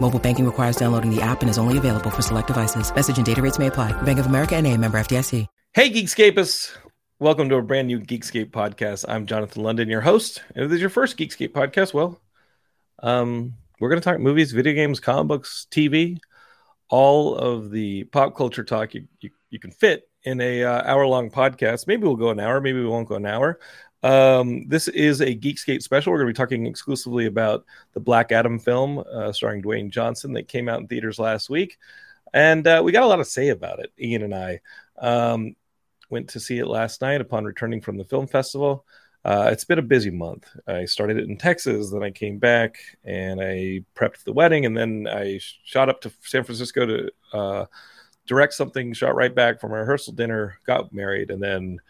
Mobile banking requires downloading the app and is only available for select devices. Message and data rates may apply. Bank of America and a member FDIC. Hey, Geekscapists. Welcome to a brand new Geekscape podcast. I'm Jonathan London, your host. If this is your first Geekscape podcast, well, um, we're going to talk movies, video games, comic books, TV, all of the pop culture talk you, you, you can fit in a uh, hour long podcast. Maybe we'll go an hour, maybe we won't go an hour. Um, this is a Geekscape special. We're going to be talking exclusively about the Black Adam film uh, starring Dwayne Johnson that came out in theaters last week. And uh, we got a lot to say about it, Ian and I. Um, went to see it last night upon returning from the film festival. Uh, it's been a busy month. I started it in Texas, then I came back and I prepped the wedding, and then I shot up to San Francisco to uh, direct something. Shot right back from a rehearsal dinner, got married, and then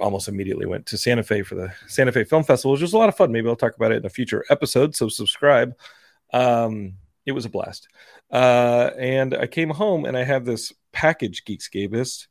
almost immediately went to Santa Fe for the Santa Fe Film Festival, which was a lot of fun. Maybe I'll talk about it in a future episode. So subscribe. Um, it was a blast. Uh, and I came home and I have this package, Geekscapist.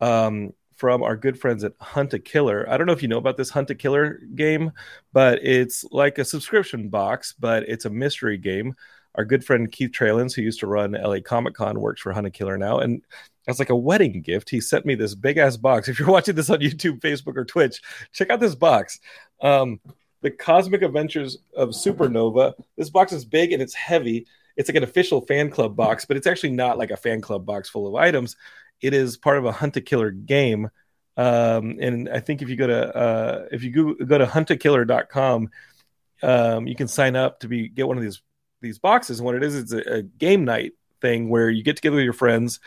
Um, from our good friends at Hunt a Killer. I don't know if you know about this Hunt a Killer game, but it's like a subscription box, but it's a mystery game. Our good friend Keith Tralins, who used to run LA Comic Con, works for Hunt a Killer now. And as like a wedding gift, he sent me this big ass box. If you're watching this on YouTube, Facebook, or Twitch, check out this box. Um, the Cosmic Adventures of Supernova. This box is big and it's heavy. It's like an official fan club box, but it's actually not like a fan club box full of items it is part of a hunt a killer game. Um, and I think if you go to uh, if you go, go to huntakiller.com, um, you can sign up to be get one of these these boxes. And what it is, it's a, a game night thing where you get together with your friends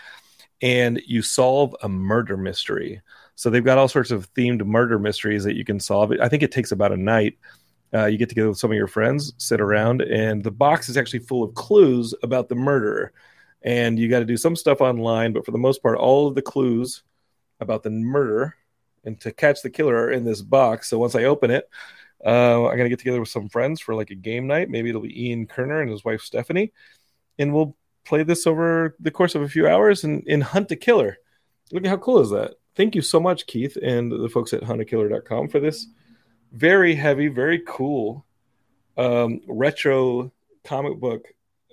and you solve a murder mystery. So they've got all sorts of themed murder mysteries that you can solve. I think it takes about a night. Uh, you get together with some of your friends, sit around, and the box is actually full of clues about the murderer and you got to do some stuff online but for the most part all of the clues about the murder and to catch the killer are in this box so once i open it uh, i'm going to get together with some friends for like a game night maybe it'll be ian kerner and his wife stephanie and we'll play this over the course of a few hours and, and hunt a killer look at how cool is that thank you so much keith and the folks at huntakiller.com for this very heavy very cool um, retro comic book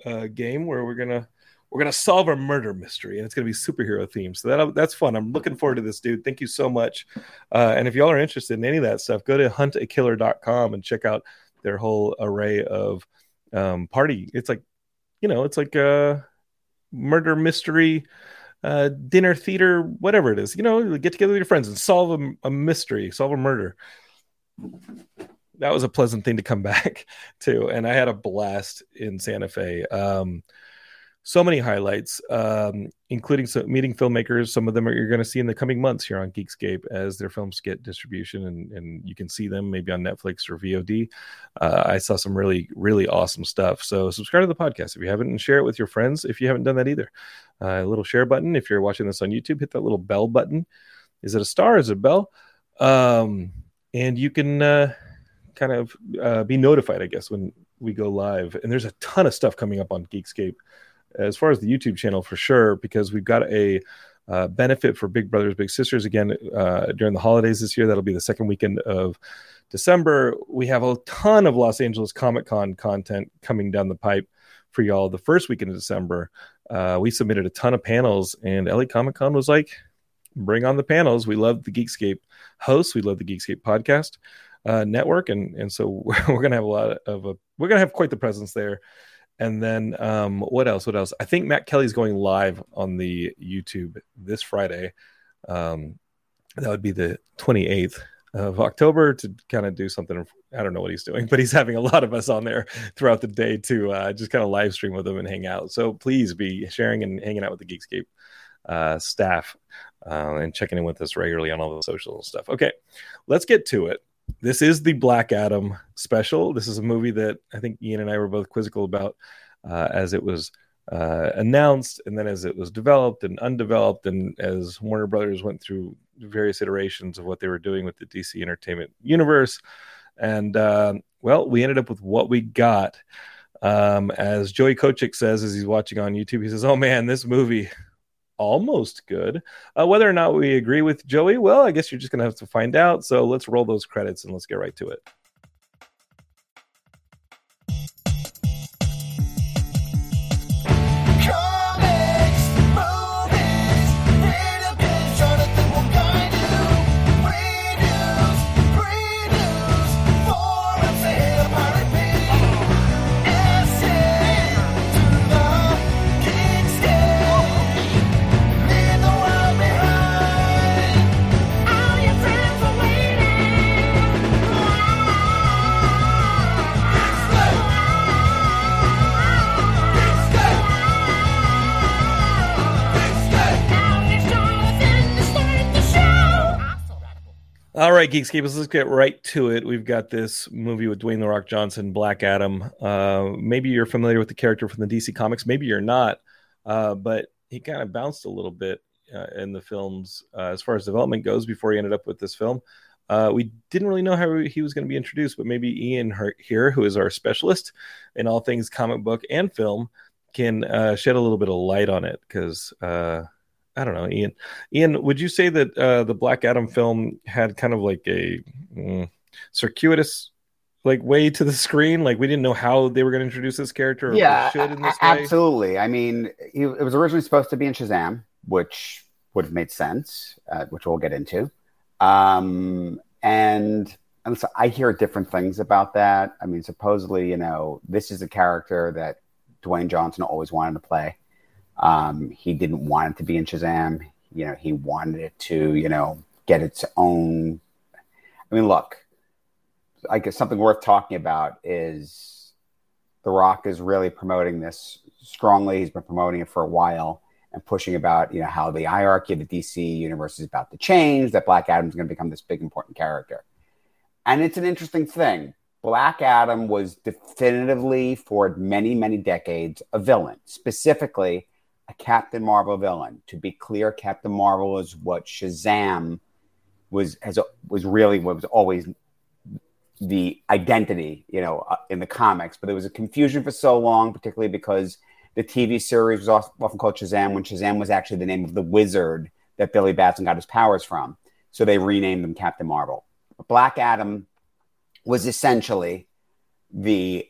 uh, game where we're gonna we're gonna solve a murder mystery, and it's gonna be superhero themed. So that that's fun. I'm looking forward to this, dude. Thank you so much. Uh, and if y'all are interested in any of that stuff, go to huntakiller.com and check out their whole array of um, party. It's like, you know, it's like a murder mystery. Uh, dinner theater, whatever it is, you know, get together with your friends and solve a, a mystery, solve a murder that was a pleasant thing to come back to and i had a blast in santa fe um, so many highlights, um, including some meeting filmmakers. Some of them are, you're going to see in the coming months here on Geekscape as their films get distribution and, and you can see them maybe on Netflix or VOD. Uh, I saw some really, really awesome stuff. So subscribe to the podcast if you haven't and share it with your friends if you haven't done that either. Uh, a little share button. If you're watching this on YouTube, hit that little bell button. Is it a star? Is it a bell? Um, and you can uh, kind of uh, be notified, I guess, when we go live. And there's a ton of stuff coming up on Geekscape as far as the YouTube channel for sure, because we've got a uh, benefit for Big Brothers Big Sisters again uh, during the holidays this year. That'll be the second weekend of December. We have a ton of Los Angeles Comic Con content coming down the pipe for y'all. The first weekend of December, uh, we submitted a ton of panels, and LA Comic Con was like, "Bring on the panels!" We love the Geekscape hosts. We love the Geekscape podcast uh, network, and and so we're gonna have a lot of a we're gonna have quite the presence there. And then um, what else? What else? I think Matt Kelly's going live on the YouTube this Friday. Um, that would be the 28th. of October to kind of do something. I don't know what he's doing, but he's having a lot of us on there throughout the day to uh, just kind of live stream with him and hang out. So please be sharing and hanging out with the Geekscape uh, staff uh, and checking in with us regularly on all the social stuff. Okay, let's get to it. This is the Black Adam special. This is a movie that I think Ian and I were both quizzical about uh, as it was uh, announced, and then as it was developed and undeveloped, and as Warner Brothers went through various iterations of what they were doing with the DC Entertainment Universe. And uh, well, we ended up with what we got. Um, as Joey Kochick says, as he's watching on YouTube, he says, "Oh man, this movie." Almost good. Uh, whether or not we agree with Joey, well, I guess you're just going to have to find out. So let's roll those credits and let's get right to it. Right, Geekscape, let's get right to it. We've got this movie with Dwayne The Rock Johnson, Black Adam. Uh, maybe you're familiar with the character from the DC Comics, maybe you're not, uh, but he kind of bounced a little bit uh, in the films uh, as far as development goes before he ended up with this film. Uh, we didn't really know how he was going to be introduced, but maybe Ian here, who is our specialist in all things comic book and film, can uh, shed a little bit of light on it because I don't know, Ian. Ian, would you say that uh, the Black Adam film had kind of like a mm, circuitous like way to the screen? Like we didn't know how they were going to introduce this character. yeah, absolutely. I mean, it was originally supposed to be in Shazam, which would have made sense, uh, which we'll get into. Um, and and so I hear different things about that. I mean, supposedly, you know, this is a character that Dwayne Johnson always wanted to play. Um, he didn't want it to be in Shazam. You know, he wanted it to, you know, get its own. I mean, look, I guess something worth talking about is The Rock is really promoting this strongly. He's been promoting it for a while and pushing about, you know, how the hierarchy of the DC universe is about to change, that Black Adam is going to become this big important character. And it's an interesting thing. Black Adam was definitively, for many, many decades, a villain. Specifically, a Captain Marvel villain. To be clear, Captain Marvel is what Shazam was has was really what was always the identity, you know, uh, in the comics. But there was a confusion for so long, particularly because the TV series was often called Shazam when Shazam was actually the name of the wizard that Billy Batson got his powers from. So they renamed him Captain Marvel. Black Adam was essentially the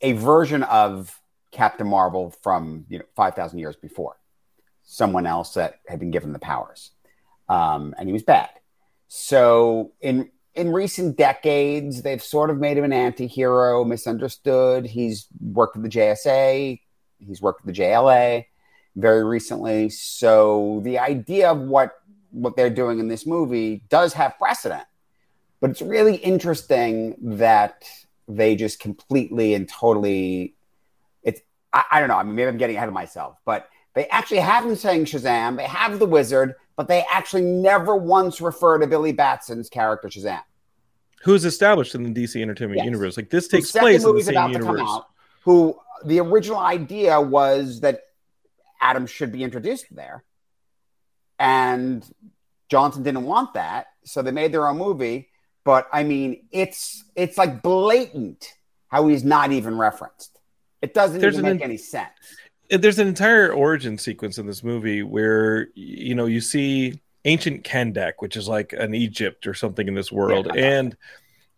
a version of Captain Marvel from you know five thousand years before, someone else that had been given the powers, um, and he was bad. So in in recent decades, they've sort of made him an anti-hero, misunderstood. He's worked with the JSA, he's worked with the JLA very recently. So the idea of what what they're doing in this movie does have precedent. But it's really interesting that they just completely and totally I, I don't know. I mean, maybe I'm getting ahead of myself, but they actually have him saying Shazam. They have the wizard, but they actually never once refer to Billy Batson's character Shazam, who's established in the DC Entertainment yes. universe. Like this takes place in the same universe. Out, who the original idea was that Adam should be introduced there, and Johnson didn't want that, so they made their own movie. But I mean, it's it's like blatant how he's not even referenced. It doesn't there's even make any sense. There's an entire origin sequence in this movie where you know you see ancient Kahndaq, which is like an Egypt or something in this world, yeah, and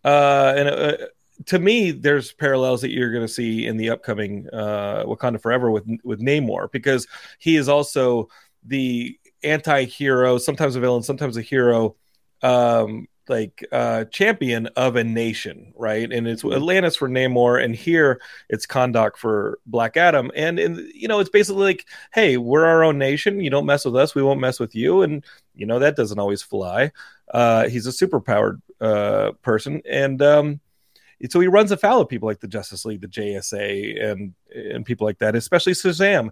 uh, and uh, to me, there's parallels that you're going to see in the upcoming uh, Wakanda Forever with with Namor because he is also the anti-hero, sometimes a villain, sometimes a hero. Um, like uh champion of a nation right and it's mm-hmm. atlantis for namor and here it's kahndaq for black adam and and you know it's basically like hey we're our own nation you don't mess with us we won't mess with you and You know that doesn't always fly. Uh, he's a super powered uh, person, and um, so he runs afoul of people like the Justice League, the JSA, and and people like that, especially Shazam.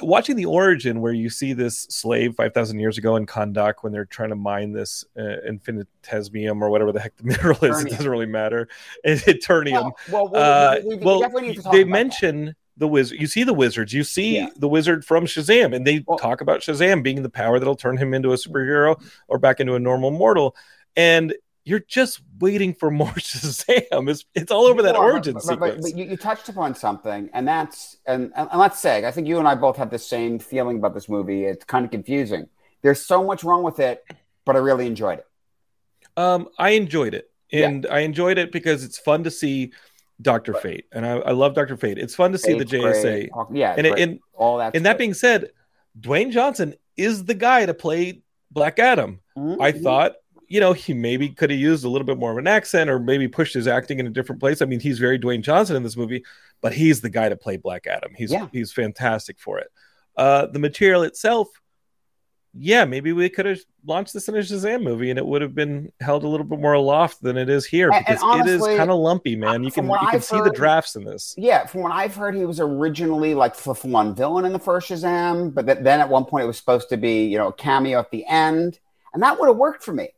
Watching the origin where you see this slave five thousand years ago in Kahndaq when they're trying to mine this uh, infinitesium or whatever the heck the mineral is, Eternium. it doesn't really matter. Eternium. Well, well, we, we, we, well they mention. That the wizard. You see the wizards. You see yeah. the wizard from Shazam, and they well, talk about Shazam being the power that'll turn him into a superhero or back into a normal mortal. And you're just waiting for more Shazam. It's, it's all over that origin but, sequence. But, but you, you, touched upon something, and that's and, and, and let's say I think you and I both have the same feeling about this movie. It's kind of confusing. There's so much wrong with it, but I really enjoyed it. Um, I enjoyed it, and yeah. I enjoyed it because it's fun to see Doctor Fate, and I, I, love Doctor Fate. It's fun to see Fate's the JSA. Great. Yeah, and, and all that. And that being said, Dwayne Johnson is the guy to play Black Adam. Mm-hmm. I thought, you know, he maybe could have used a little bit more of an accent, or maybe pushed his acting in a different place. I mean, he's very Dwayne Johnson in this movie, but he's the guy to play Black Adam. He's yeah. he's fantastic for it. Uh, the material itself yeah, maybe we could have launched this in a Shazam movie and it would have been held a little bit more aloft than it is here because honestly, it is kind of lumpy, man. You can you can see heard, the drafts in this. Yeah, from what I've heard, he was originally like the one villain in the first Shazam, but then at one point it was supposed to be you know a cameo at the end, and that would have worked for me.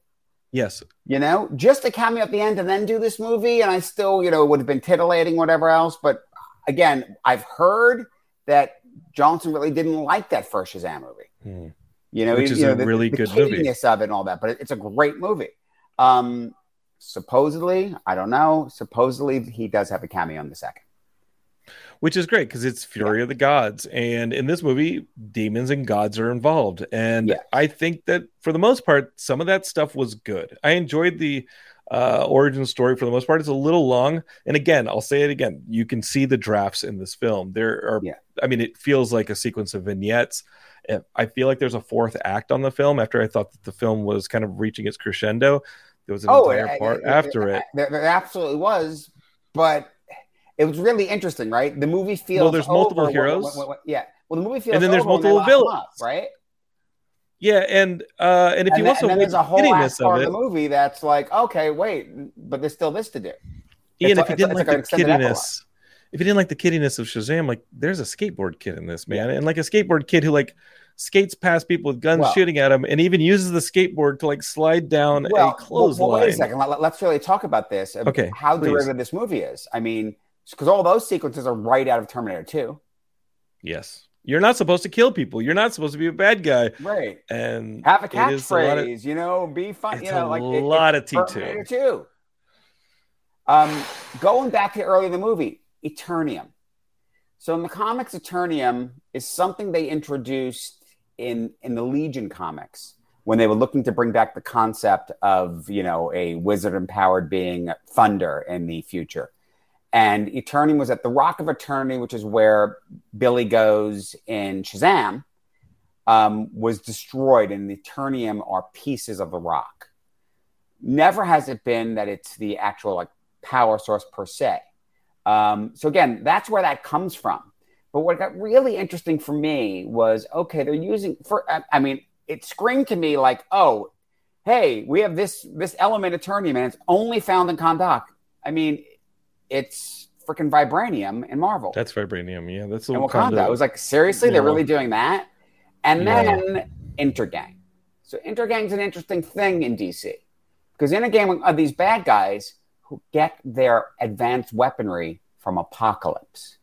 Yes, you know, just a cameo at the end and then do this movie, and I still you know would have been titillating, whatever else. But again, I've heard that Johnson really didn't like that first Shazam movie. Hmm. You know, which is you know, a the, really the good movie. of it and all that, but it's a great movie. Um, supposedly, I don't know. Supposedly, he does have a cameo in the second, which is great because it's Fury yeah. of the Gods, and in this movie, demons and gods are involved. And. I think that for the most part, some of that stuff was good. I enjoyed the uh, origin story for the most part. It's a little long, and again, I'll say it again: you can see the drafts in this film. There are, yeah. I mean, it feels like a sequence of vignettes I feel like there's a fourth act on the film after I thought that the film was kind of reaching its crescendo. There was an oh, entire part it, after it. There, there, absolutely was, but it was really interesting, right? The movie feels well. There's multiple heroes. When, when, when, yeah. Well, the movie feels and then there's multiple villains, up, right? Yeah, and uh, and if and you then, also and then there's a whole act part of, it, of the movie that's like, okay, wait, but there's still this to do. Ian, it's if you didn't like, like the kiddiness, if you didn't like the kiddiness of Shazam, like there's a skateboard kid in this man, yeah. and like a skateboard kid who like skates past people with guns well, shooting at him, and even uses the skateboard to like slide down well, a clothesline. Well, wait a second. Let, us really talk about this. Okay, how please. derivative this movie is. I mean, because all those sequences are right out of Terminator Two. Yes. You're not supposed to kill people. You're not supposed to be a bad guy. Right. And have a catchphrase, of, you know, be fun. It's you know, a like lot it, of T2. Too. Um, going back to early in the movie, Eternium. So in the comics, Eternium is something they introduced in in the Legion comics when they were looking to bring back the concept of you know a wizard empowered being Thunder in the future. And Eternium was at the Rock of Eternity, which is where Billy goes in Shazam, um, was destroyed, and the Eternium are pieces of the rock. Never has it been that it's the actual like power source per se. Um, so again, that's where that comes from. But what got really interesting for me was okay, they're using for I mean, it screamed to me like, oh, hey, we have this this element Eternium, and it's only found in Kahndaq. I mean, it's freaking vibranium in Marvel. That's vibranium, yeah. That's and Wakanda. I was like, seriously, they're really doing that? And yeah. then Intergang. So Intergang's an interesting thing in DC because in a game of these bad guys who get their advanced weaponry from Apokolips.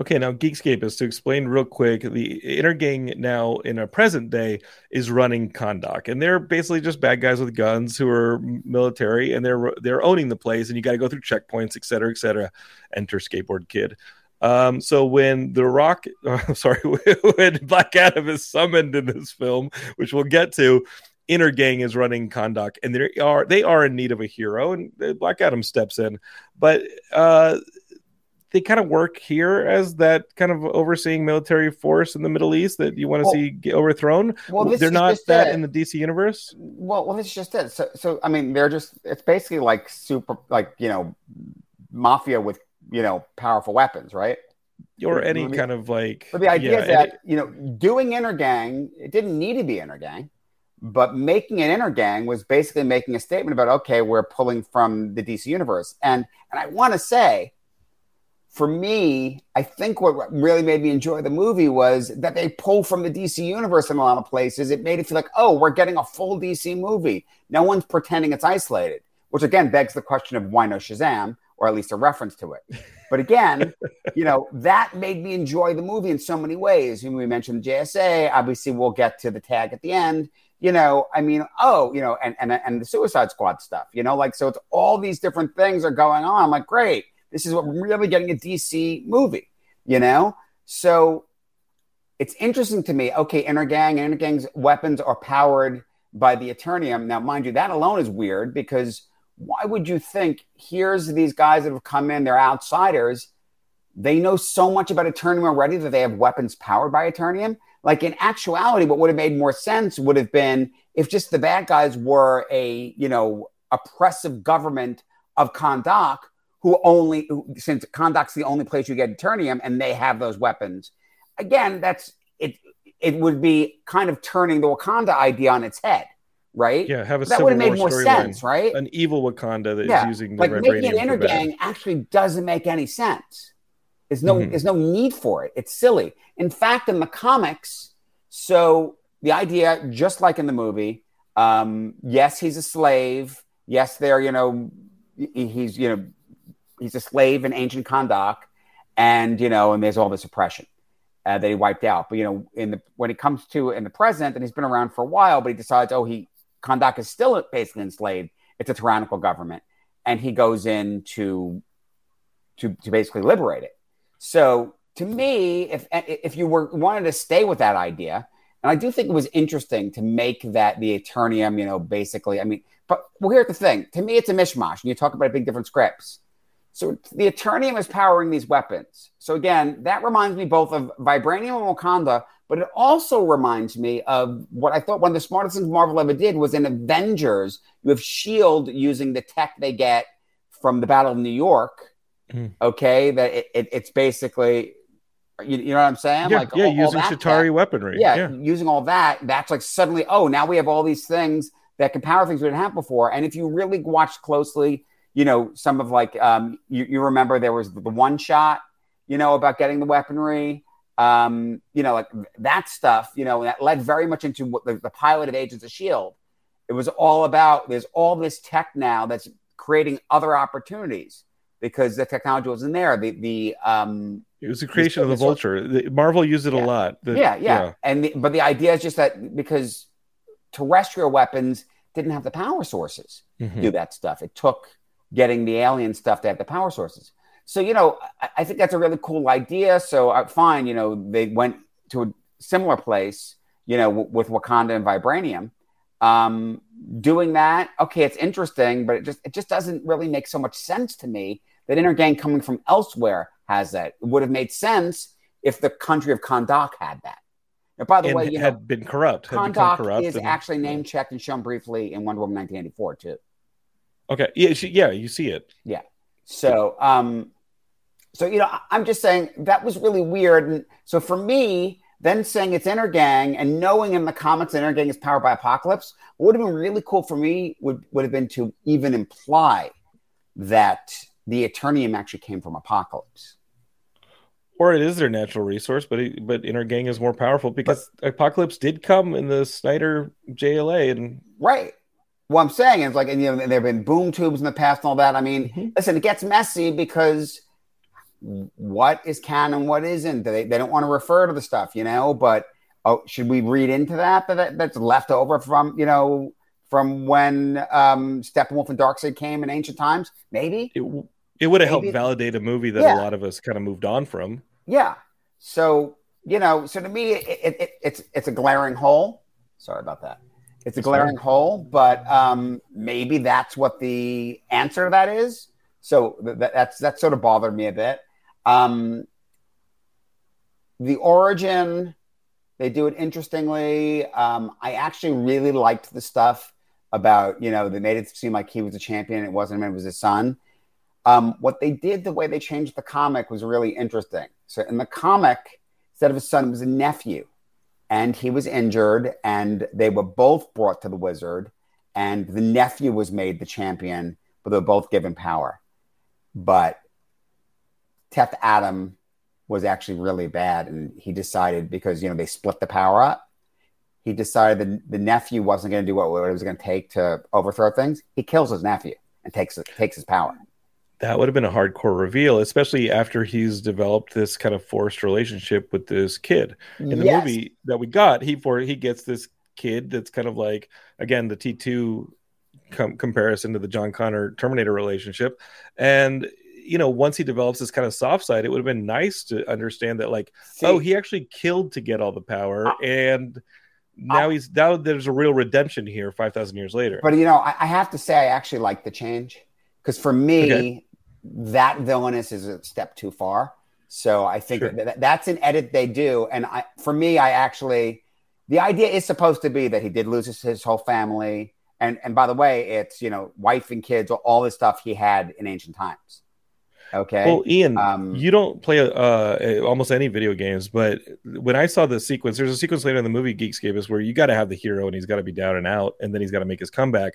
Okay, now Geekscape is to explain real quick. The Intergang now in a present day is running Kahndaq, and they're basically just bad guys with guns who are military, and they're they're owning the place, and you got to go through checkpoints, et cetera, et cetera. Enter Skateboard Kid. Um, so when the Rock, uh, sorry, when Black Adam is summoned in this film, which we'll get to, Intergang is running Kahndaq, and they are they are in need of a hero, and Black Adam steps in, but uh, they kind of work here as that kind of overseeing military force in the Middle East that you want to well, see get overthrown. Well, they're not that it. in the DC universe. Well, well, this is just it. So, so I mean, they're just it's basically like super, like you know, mafia with you know powerful weapons, right? Or any kind of like. But the idea yeah, is that it, you know, doing Intergang, it didn't need to be Intergang But making an Intergang was basically making a statement about okay, we're pulling from the DC universe, and and I want to say, for me, I think what really made me enjoy the movie was that they pull from the DC universe in a lot of places. It made it feel like oh, we're getting a full DC movie. No one's pretending it's isolated, which again begs the question of why no Shazam or at least a reference to it. But again, you know, that made me enjoy the movie in so many ways. we mentioned the JSA, obviously we'll get to the tag at the end. You know, I mean, oh, you know, and and and the Suicide Squad stuff, you know, like so it's all these different things are going on. I'm like, great, this is what we're really getting a DC movie, you know? So it's interesting to me. Okay, Intergang, Inner Gang's weapons are powered by the Eternium. Now, mind you, that alone is weird because why would you think here's these guys that have come in, they're outsiders. They know so much about Eternium already that they have weapons powered by Eternium. Like in actuality, what would have made more sense would have been if just the bad guys were a, you know, oppressive government of Kahndaq who only, who, since Kahndaq's the only place you get Eternium and they have those weapons. Again, that's, it, it would be kind of turning the Wakanda idea on its head right? Yeah, have a that would have made more sense, line. right? An evil Wakanda that yeah. is using the like making an Intergang actually doesn't make any sense. There's no mm-hmm. there's no need for it. It's silly. In fact, in the comics, so the idea, just like in the movie, um, yes, he's a slave. Yes, they're you know he's you know he's a slave in ancient Kahndaq, and you know, and there's all this oppression. Uh, that he wiped out. But you know, in the when it comes to in the present, and he's been around for a while, but he decides, oh, he Kahndaq is still basically enslaved. It's a tyrannical government, and he goes in to to to basically liberate it. So to me, if if you were wanted to stay with that idea, and I do think it was interesting to make that the Eternium, you know, basically, I mean, but well, here's the thing. To me, it's a mishmash, and you talk about big different scripts. So the Eternium is powering these weapons. So again, that reminds me both of Vibranium and Wakanda, but it also reminds me of what I thought one of the smartest things Marvel ever did was in Avengers, you have S.H.I.E.L.D. using the tech they get from the Battle of New York. Mm. Okay, that it, it, it's basically, you, you, know what I'm saying? Yeah, like, yeah all, using all Chitauri tech. weaponry. Yeah, yeah, using all that. That's like suddenly, oh, now we have all these things that can power things we didn't have before. And if you really watch closely, you know, some of like, um, you, you remember there was the one shot, you know, about getting the weaponry um, you know, like that stuff, you know, that led very much into what the, the pilot of Agents of S.H.I.E.L.D. It was all about there's all this tech now that's creating other opportunities because the technology wasn't there. The, the, um, it was the creation of the vulture. The, Marvel used it yeah. a lot. The, yeah, yeah, yeah. And the, but the idea is just that because terrestrial weapons didn't have the power sources mm-hmm. to do that stuff. It took getting the alien stuff to have the power sources. So, you know, I, I think that's a really cool idea. So, uh, fine, you know, they went to a similar place, you know, w- with Wakanda and Vibranium. Um, doing that, okay, it's interesting, but it just it just doesn't really make so much sense to me that Intergang coming from elsewhere has that. It would have made sense if the country of Kahndaq had that. And by the and way, you had know, been corrupt. Kahndaq corrupt is and, actually name checked and shown briefly in Wonder Woman 1984 too. Okay, yeah, yeah, you see it. Yeah. So, um, so you know, I'm just saying that was really weird. And so for me, then saying it's Intergang and knowing in the comics Intergang is powered by Apokolips, what would have been really cool for me would, would have been to even imply that the Eternium actually came from Apokolips. Or it is their natural resource, but it, but Intergang is more powerful because but, Apokolips did come in the Snyder JLA and right what I'm saying is like, and, you know, there have been boom tubes in the past and all that. I mean, mm-hmm. listen, it gets messy because what is canon, what isn't. They, they don't want to refer to the stuff, you know. But oh, should we read into that, that that's left over from you know from when um, Steppenwolf and Darkseid came in ancient times? Maybe it, it would have helped validate a movie that yeah. a lot of us kind of moved on from. Yeah. So you know, so to me, it, it, it, it's it's a glaring hole. Sorry about that. It's a glaring hole, but um, maybe that's what the answer to that is. So th- that's that sort of bothered me a bit. Um, the origin, they do it interestingly. Um, I actually really liked the stuff about you know they made it seem like he was a champion. It wasn't him; it was his son. Um, what they did, the way they changed the comic, was really interesting. So in the comic, instead of a son, it was a nephew and he was injured, and they were both brought to the wizard, and the nephew was made the champion, but they were both given power. But Teth Adam was actually really bad, and he decided because you know they split the power up. He decided that the nephew wasn't going to do what, what it was going to take to overthrow things. He kills his nephew and takes takes his power that would have been a hardcore reveal, especially after he's developed this kind of forced relationship with this kid. In the yes. movie that we got, he for he gets this kid that's kind of like again the T two com- comparison to the John Connor Terminator relationship, and you know once he develops this kind of soft side, it would have been nice to understand that like See, oh he actually killed to get all the power uh, and now uh, he's now there's a real redemption here 5000 years later. But you know I, I, have to say i actually like the change because for me okay that villainous is a step too far. So I think sure. that, that's an edit they do. And I, for me, I actually, the idea is supposed to be that he did lose his, his whole family. And, and by the way, it's, you know, wife and kids, all this stuff he had in ancient times. Okay. Well, Ian, um, you don't play uh, almost any video games, but when I saw the sequence, there's a sequence later in the movie Geekscapists where you got to have the hero and he's got to be down and out, and then he's got to make his comeback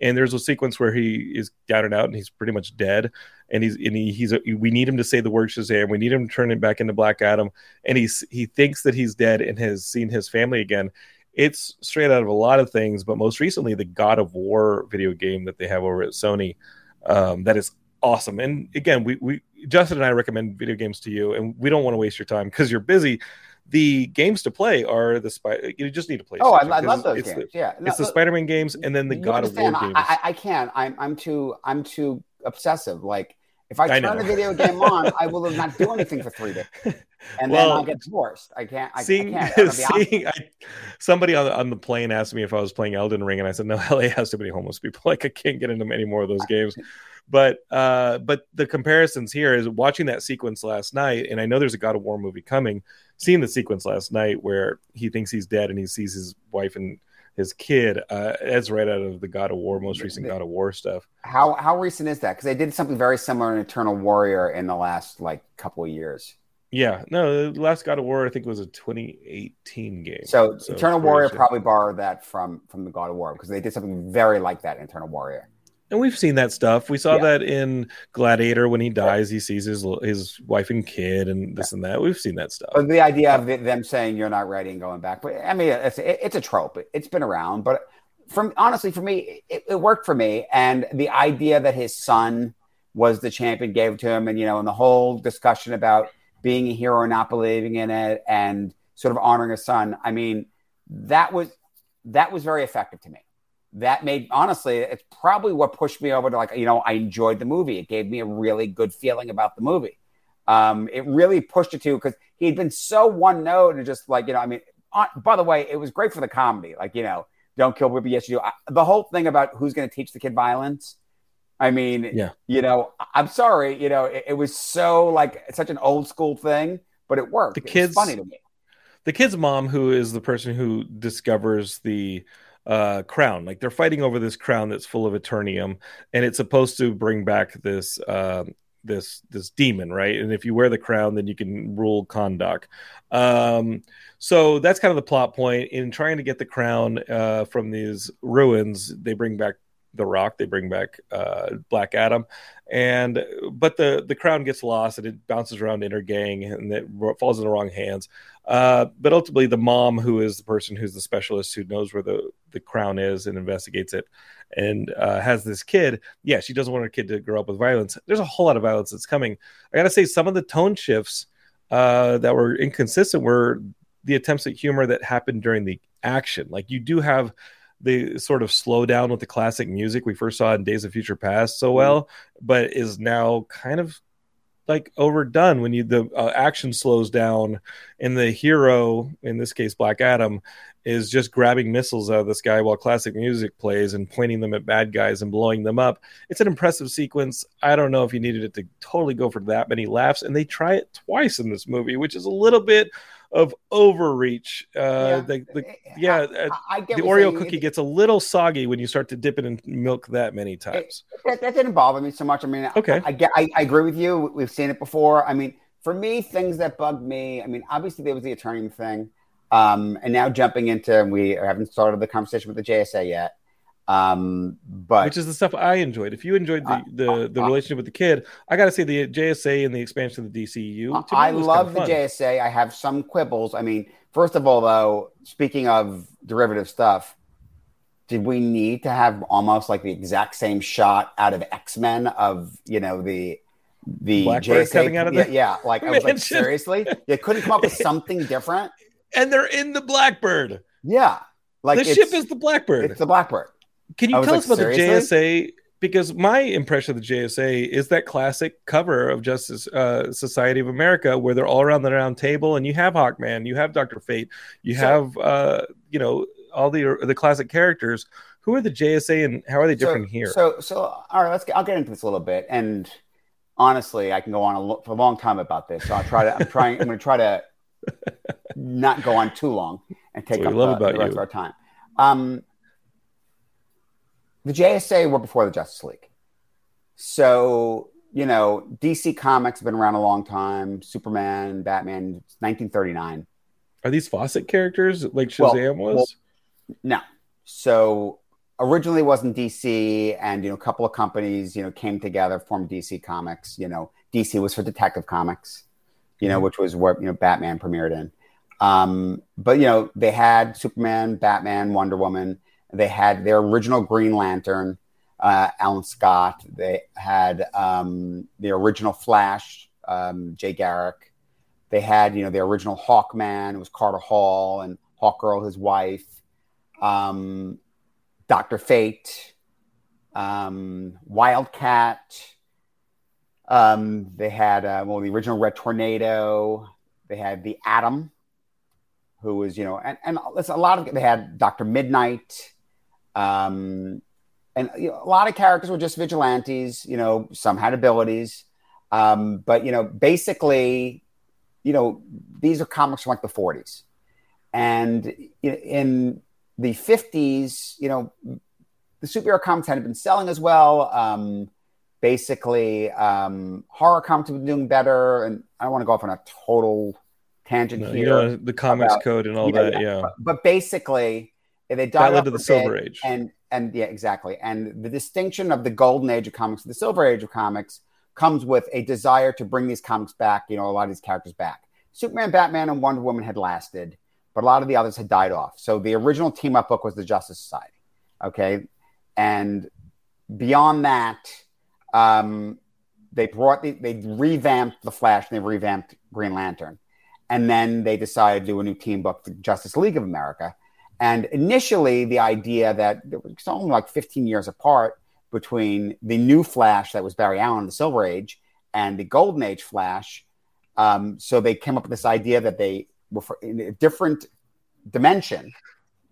and there's a sequence where he is down and out and he's pretty much dead. And he's and he, he's a, we need him to say the word Shazam. We need him to turn it back into Black Adam. And he's he thinks that he's dead and has seen his family again. It's straight out of a lot of things but most recently the God of War video game that they have over at Sony um, that is awesome. And again we we Justin and I recommend video games to you and we don't want to waste your time because you're busy the games to play are the spy. You just need to play. Oh, I, I, love those games. The, yeah, no, it's the Spider-Man games and then the God of War games. I, I, can't. I'm I'm too I'm too obsessive. Like if I turn a video game on, I will not do anything for three days, and well, then I'll get divorced. I can't. I, seeing, I can't. seeing somebody on the, on the plane asked me if I was playing Elden Ring, and I said no. LA has too many homeless people. Like I can't get into any more of those games. but uh, but the comparisons here is watching that sequence last night, and I know there's a God of War movie coming seeing the sequence last night where he thinks he's dead and he sees his wife and his kid. Uh, it's right out of the God of War, most recent God of War stuff. How how recent is that? Because they did something very similar in Eternal Warrior in the last like couple of years. Yeah, no, the last God of War I think was a 2018 game. So, so Eternal Warrior probably borrowed that from from the God of War because they did something very like that in Eternal Warrior. And we've seen that stuff. We saw yeah. that in Gladiator when he dies, he sees his his wife and kid, and this yeah. and that. We've seen that stuff. But the idea of them saying you're not ready and going back, but I mean, it's it's a trope. It's been around, but from honestly, for me, it, it worked for me. And the idea that his son was the champion gave to him, and you know, and the whole discussion about being a hero and not believing in it, and sort of honoring a son. I mean, that was that was very effective to me that made honestly it's probably what pushed me over to like you know i enjoyed the movie. It gave me a really good feeling about the movie. Um, it really pushed it to because he had been so one note and just like you know i mean uh, by the way it was great for the comedy like you know don't kill people yes you do. I, the whole thing about who's going to teach the kid violence i mean yeah. you know i'm sorry you know it, it was so like such an old school thing but it worked. The kids funny to me. the kid's mom who is the person who discovers the uh, crown. Like they're fighting over this crown that's full of eternium, and it's supposed to bring back this uh, this this demon, right? And if you wear the crown, then you can rule Kahndaq. Um, so that's kind of the plot point. In trying to get the crown uh, from these ruins, they bring back the Rock. They bring back uh, Black Adam, and but the the crown gets lost and it bounces around Intergang and it falls in the wrong hands. Uh, but ultimately, the mom, who is the person who's the specialist who knows where the the crown is and investigates it, and uh, has this kid. Yeah, she doesn't want her kid to grow up with violence. There's a whole lot of violence that's coming. I gotta say, some of the tone shifts uh, that were inconsistent were the attempts at humor that happened during the action. Like you do have the sort of slow down with the classic music we first saw in Days of Future Past so mm-hmm. well, but is now kind of like overdone when you the uh, action slows down and the hero in this case black adam is just grabbing missiles out of the sky while classic music plays and pointing them at bad guys and blowing them up. It's an impressive sequence. I don't know if you needed it to totally go for that many laughs and they try it twice in this movie which is a little bit of overreach. Uh, yeah, the, the, yeah I, I the Oreo cookie gets a little soggy when you start to dip it in milk that many times. It, that, didn't bother me so much. I mean, okay, I, I, I, agree with you. We've seen it before. I mean, for me, things that bugged me. I mean, obviously there was the Eternium thing. Um, and now jumping into, we haven't started the conversation with the JSA yet. Um, but which is the stuff I enjoyed. If you enjoyed the the, the relationship with the kid, I got to say the JSA and the expansion of the DCU. I love the JSA. I have some quibbles. I mean, first of all, though, speaking of derivative stuff, did we need to have almost like the exact same shot out of X Men of you know the the Blackbird JSA coming out of yeah, the yeah like I was like seriously they couldn't come up with something different and they're in the Blackbird. yeah like the ship is the Blackbird. it's the Blackbird Can you tell like, us about seriously? the JSA? Because my impression of the JSA is that classic cover of Justice uh, Society of America, where they're all around the round table, and you have Hawkman, you have Doctor Fate, you So- have uh, you know all the the classic characters. Who are the JSA, and how are they different so, here? So, so all right, let's. Get, I'll get into this a little bit, and honestly, I can go on a, lo- for a long time about this. So I'll try to. I'm trying. I'm going to try to not go on too long and take up about the rest you. of our time. Um, the JSA were before the Justice League, so you know DC Comics have been around a long time. Superman, Batman, 1939. are these Fawcett characters like Well- Shazam was? well, No. So originally it wasn't DC, and you know, a couple of companies, you know, came together, formed DC Comics. You know, DC was for Detective Comics, you know, Mhm. which was what you know Batman premiered in. Um, but you know, they had Superman, Batman, Wonder Woman. They had their original Green Lantern, uh, Alan Scott. They had um, the original Flash, um, Jay Garrick. They had you know the original Hawkman. It was Carter Hall and Hawkgirl, his wife um, Doctor Fate, um, Wildcat. Um, they had uh, well the original Red Tornado. They had the Atom, who was you know, and and a lot of they had Doctor Midnight, um, and you know, a lot of characters were just vigilantes. You know, some had abilities, um, but you know, basically, you know, these are comics from like the '40s, and in- the 50s, you know, the superhero comics hadn't been selling as well. Um, basically, um, horror comics have been doing better. And I don't want to go off on a total tangent No, here. you know the comics about- code and all that. yeah. Yeah, But, but basically, they that dialed led to the Silver Age. and and yeah, exactly. And the distinction of the golden age of comics, to the silver age of comics, comes with a desire to bring these comics back. You know, a lot of these characters back. Superman, Batman, and Wonder Woman had lasted, but a lot of the others had died off. So the original team up book was the Justice Society. Okay, and beyond that, um, they brought the, they revamped the Flash and they revamped Green Lantern, and then they decided to do a new team book, the Justice League of America. And initially, the idea that it was only like 15 years apart between the new Flash that was Barry Allen, the Silver Age, and the Golden Age Flash. Um, so they came up with this idea that they were in a different dimension.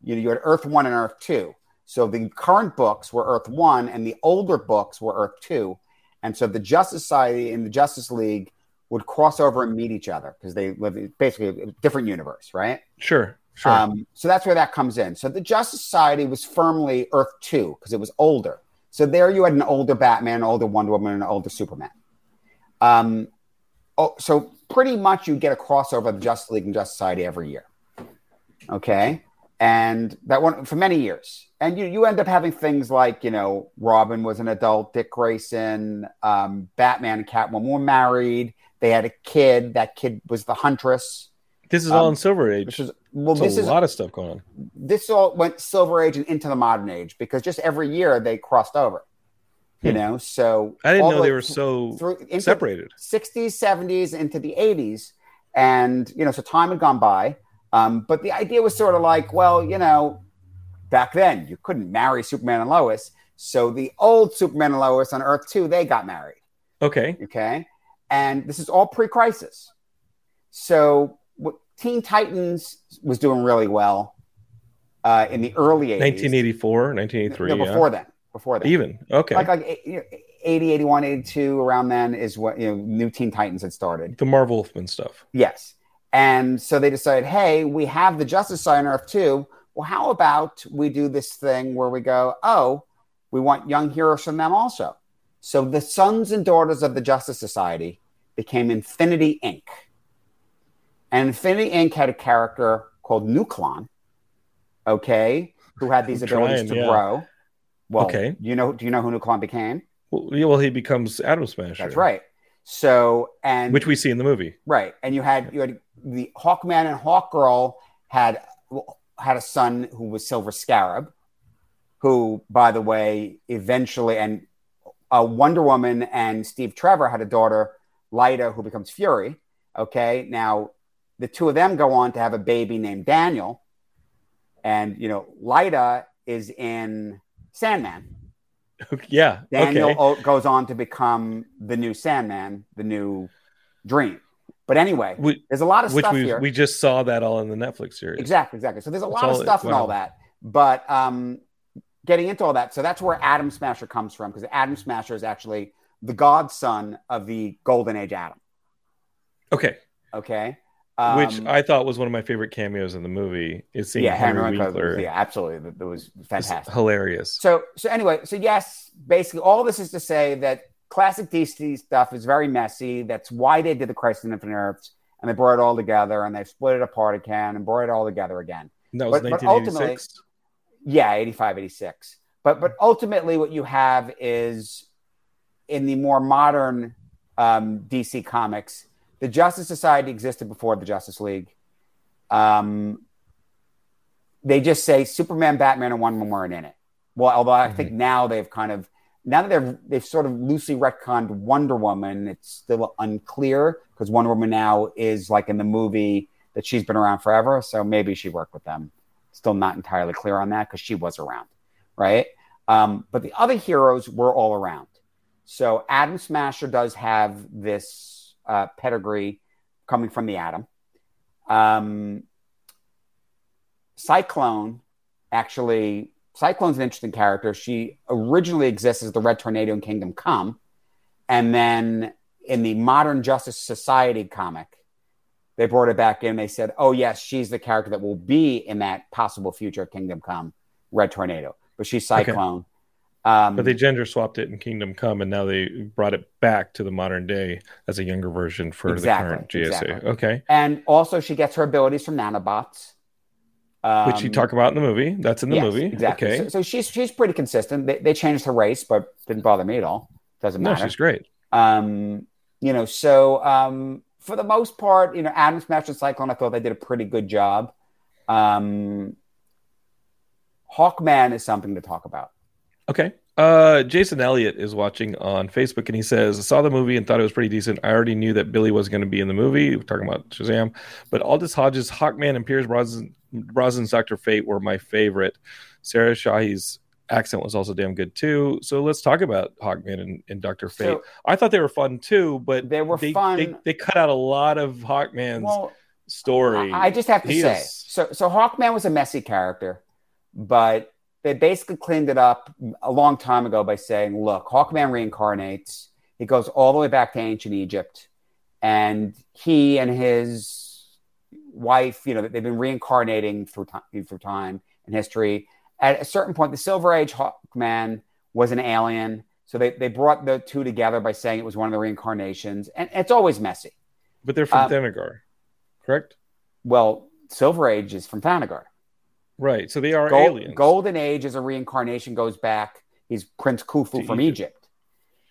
You know, you had Earth One and Earth Two. So the current books were Earth One, and the older books were Earth Two. And so the Justice Society and the Justice League would cross over and meet each other because they live in basically a different universe, right? Sure, sure. Um, so that's where that comes in. So the Justice Society was firmly Earth 2 because it was older. So there you had an older Batman, an older Wonder Woman, and an older Superman. Um, oh, so pretty much you get a crossover of the Justice League and Justice Society every year. Okay. And that one for many years. And you, you end up having things like, you know, Robin was an adult, Dick Grayson, um, Batman and Catwoman were married. They had a kid. That kid was the Huntress. this is all um, in Silver Age. Which is well, There's this a is lot of stuff going on. this all went silver age and into the modern age because just every year they crossed over you Hmm. know? So I didn't know the they were so through separated. 60s 70s into the 80s and you know so time had gone by. Um, but the idea was sort of like well you know back then you couldn't marry superman and lois. So the old superman and lois on earth 2 they got married. Okay, okay? And this is all pre-crisis. So what teen titans was doing really well uh, in the early 80s 1984, 1983. no, yeah. before then before then Even okay. like like you know, 80 81 82 around then is what you know new teen titans had started the Marv Wolfman stuff. yes and so they decided hey we have the justice sign earth too well how about we do this thing where we go oh we want young heroes from them also so the sons and daughters of the justice society became infinity inc and infinity inc had a character called Nuklon. Okay, who had these I'm abilities trying, to yeah. grow. Well, Okay. you know, do you know who Nuklon became? Well, yeah, well, he becomes Atom Smasher. That's right. So and Which we see in the movie. right, and you had you had the Hawkman and Hawkgirl had had a son who was Silver Scarab, who, by the way, eventually and uh, Wonder Woman and Steve Trevor had a daughter, Lyta, who becomes Fury. Okay, now the two of them go on to have a baby named Daniel, and you know Lyta is in Sandman. Yeah. Daniel okay. goes on to become the new Sandman, the new Dream. But anyway, We- there's a lot of Which stuff we here. we just saw that all in the Netflix series. Exactly, exactly. So there's a That's lot of stuff and wow. all that. But um, getting into all that, so that's where Atom Smasher comes from because Atom Smasher is actually the godson of the Golden Age Atom. Okay. Okay, Which Um, I thought was one of my favorite cameos in the movie. Is seeing yeah, Henry, Henry Winkler, Winkler. yeah, absolutely, that, was It's fantastic. hilarious. So, so anyway, so yes, basically, all this is to say that classic DC stuff is very messy. That's why they did the Crisis on Infinite Earths, and they brought it all together, and they split it apart again, and brought it all together again. And that was but- but 1986. Yeah, 85, 86. But but ultimately, what you have is in the more modern um, DC comics, the Justice Society existed before the Justice League. Um, they just say Superman, Batman, and Wonder Woman weren't in it. Well, although I think now they've kind of now that they've they've sort of loosely retconned Wonder Woman, it's still unclear because Wonder Woman now is like in the movie that she's been around forever, so maybe she worked with them. Still not entirely clear on that because she was around, right? Um, but the other heroes were all around. So Atom Smasher does have this uh, pedigree coming from the Atom. Um, Cyclone, actually, Cyclone's an interesting character. She originally exists as the Red Tornado in Kingdom Come, and then in the Modern Justice Society comic, they brought it back in. They said, "Oh yes, she's the character that will be in that possible future Kingdom Come, Red Tornado." But she's Okay. Um, But they gender swapped it in Kingdom Come, and now they brought it back to the modern day as a younger version for Exactly, the current JSA. exactly. Okay, and also she gets her abilities from nanobots, um, which you talk about in the movie. That's in the yes, movie. Exactly. Okay, So, so she's she's pretty consistent. They, they changed her race, but didn't bother me at all. Doesn't no, matter. she's great. Um, you know, so um, for the most part, you know, Atom Smash and Cyclone, I thought they did a pretty good job. Um, Hawkman is something to talk about. Okay. Uh, Jason Elliott is watching on Facebook and he says, I saw the movie and thought it was pretty decent. I already knew that Billy was going to be in the movie. We're talking about Shazam. But Aldis Hodges, Hawkman, and Pierce Brosnan, Brosnan's Dr. Fate were my favorite. Sarah Shahi's accent was also damn good too. So let's talk about Hawkman and, and Dr. Fate. So- I thought they were fun too, but They were they, fun. They, they cut out a lot of Hawkman's Well, story. I I just have to He say, is- so so Hawkman was a messy character, but they basically cleaned it up a long time ago by saying, look, Hawkman reincarnates. He goes all the way back to ancient Egypt, and he and his wife, you know, they've been reincarnating through time, through time and history. At a certain point, the Silver Age Hawkman was an alien. So they, they brought the two together by saying it was one of the reincarnations. And it's always messy. but they're from um, Thanagar, correct? Well, Silver Age is from Thanagar. Right. So they are Gold- aliens. Golden Age is a reincarnation, goes back. He's Prince Khufu To from Egypt. Egypt.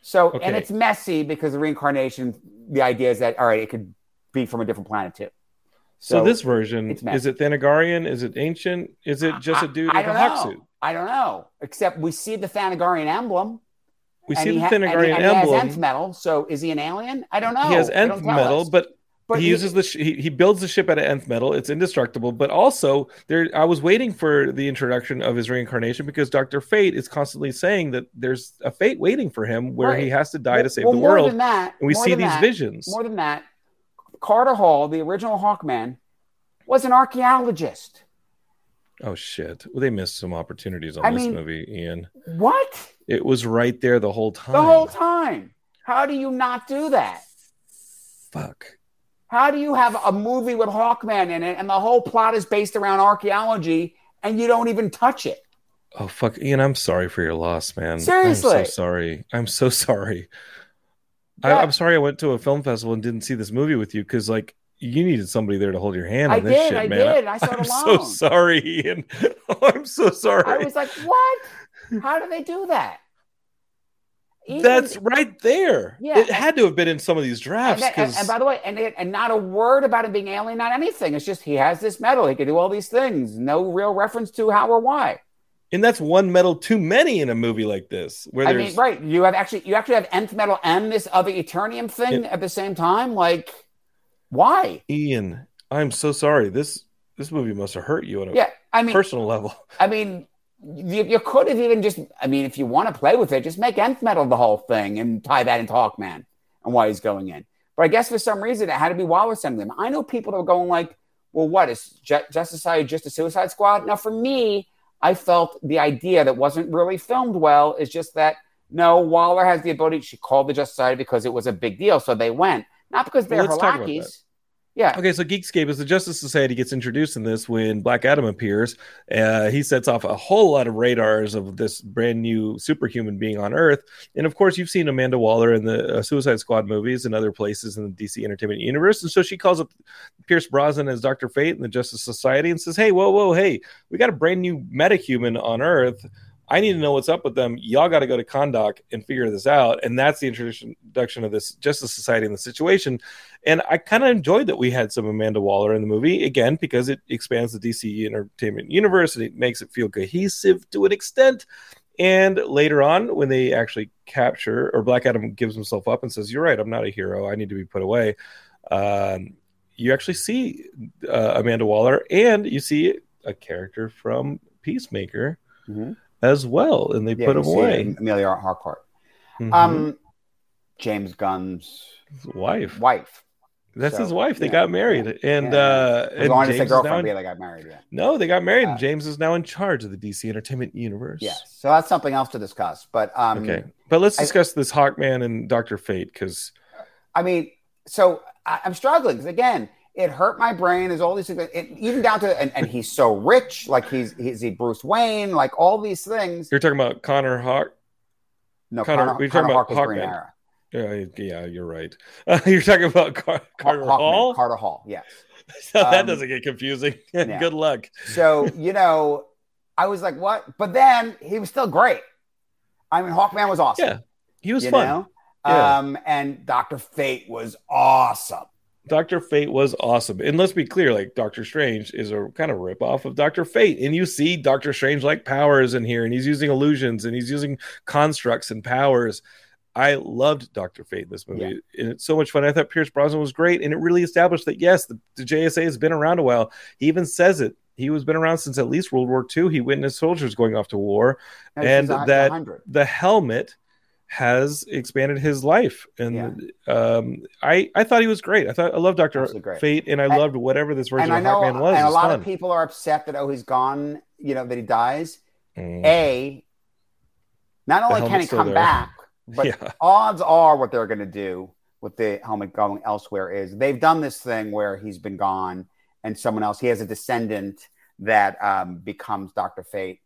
So, and it's messy because the reincarnation, the idea is that, all right, it could be from a different planet too. So, this version is it Thanagarian? Is it ancient? Is it just a dude I, I in a hawk suit? I don't know. Except we see the Thanagarian emblem. We see he the ha- and he- Thanagarian and he has emblem. nth metal. So is he an alien? I don't know. he has nth metal, us. but, But he, uses the sh- he, he builds the ship out of nth metal. It's indestructible. But also there, I was waiting for the introduction of his reincarnation because Doctor Fate is constantly saying that there's a fate waiting for him where he has to die Well- to save well, the more world. Than that, and we see these that- visions. More than that, Carter Hall, the original Hawkman, was an archaeologist. Oh shit! Well, they missed some opportunities on I this mean- movie, Ian. What? It was right there the whole time. The whole time. How do you not do that? Fuck. How do you have a movie with Hawkman in it and the whole plot is based around archaeology and you don't even touch it? Oh fuck, Ian! I'm sorry for your loss, man. Seriously. I'm so sorry. I'm so sorry. Yeah. I, I'm sorry I went to a film festival and didn't see this movie with you because, like, you needed somebody there to hold your hand I on this did, shit, I man. did. I saw it I'm alone. so sorry, Ian. I'm so sorry. I was like, what? How do they do that? Even- That's right there. Yeah. It had to have been in some of these drafts that- and, and by the way, and, it, and not a word about him being alien, not anything. It's just he has this metal. He can do all these things. No real reference to how or why. and that's one metal too many in a movie like this. Where I there's mean, right? You have actually you actually have nth metal and this other Eternium thing Yeah. at the same time. Like, why? Ian, I'm so sorry. This this movie must have hurt you on a Yeah, I mean, personal level. I mean, you, you could have even just, I mean, if you want to play with it, just make nth metal the whole thing and tie that into Hawkman and why he's going in. But I guess for some reason it had to be Waller sending them. I know people that were going like, well, what is Ju- Justice Society just a Suicide Squad? Now, for me, I felt the idea that wasn't really filmed well is just that no, Waller has the ability. She called the Justice Society because it was a big deal, so they went, not because they're Well, her let's talk about lackeys. Yeah, Okay, so Geekscape is the Justice Society gets introduced in this when Black Adam appears. Uh, he sets off a whole lot of radars of this brand new superhuman being on Earth. And of course, you've seen Amanda Waller in the uh, Suicide Squad movies and other places in the DC Entertainment Universe. And so she calls up Pierce Brosnan as Dr. Fate in the Justice Society and says, Hey, whoa, whoa, hey, we got a brand new metahuman on Earth. I need to know what's up with them. Y'all got to go to Kahndaq and figure this out. And that's the introduction of this Justice Society in the situation. And I kind of enjoyed that we had some Amanda Waller in the movie again because it expands the DC Entertainment Universe and it makes it feel cohesive to an extent. And later on, when they actually capture, or Black Adam gives himself up and says, "You're right, I'm not a hero. I need to be put away." Um, you actually see uh, Amanda Waller, and you see a character from Peacemaker Mhm. As well, and they yeah, put him away. Emilia Harcourt. Mhm. Um, James Gunn's wife. wife. That's So, his wife. They yeah, got married, yeah, and yeah. uh, and to say girlfriend, in- they got married. Yeah. No, they got married, Uh, and James is now in charge of the DC Entertainment Universe. Yes. So that's something else to discuss. But um, Okay, but let's I- discuss this Hawkman and Doctor Fate because I mean, so I, I'm struggling 'cause again, it hurt my brain. There's all these things, it, even down to and, and he's so rich, like he's he's he Bruce Wayne, like all these things. you're talking about Connor Hawk. No, Connor- Connor, we're Connor talking Hawk about Hawkman. Yeah, yeah, you're right. Uh, you're talking about Car- Carter Hawkman, Hall. Carter Hall, yes. that Um, doesn't get confusing. yeah. Good luck. So you know, I was like, what? But then he was still great. I mean, Hawkman was awesome. Yeah, he was you fun. know. Yeah. Um, and Doctor Fate was awesome. Doctor Fate was awesome. And let's be clear, like Doctor Strange is a kind of ripoff of Doctor Fate. And you see Doctor Strange like powers in here, and he's using illusions and he's using constructs and powers. I loved Doctor Fate in this movie, and it's so much fun. I thought Pierce Brosnan was great, and it really established that yes, the, the JSA has been around a while. He even says it. He was been around since at least World War II. He witnessed soldiers going off to war, and This is a- that 100. the helmet has expanded his life and um i i thought he was great i thought i loved dr fate and i And- loved whatever this version of know, hawkman was and a lot fun. of people are upset that oh he's gone, you know that he dies. Mm. A, not only can he come there. back, but yeah odds are what they're going to do with the helmet going elsewhere is they've done this thing where he's been gone and someone else he has a descendant that um, becomes Doctor Fate.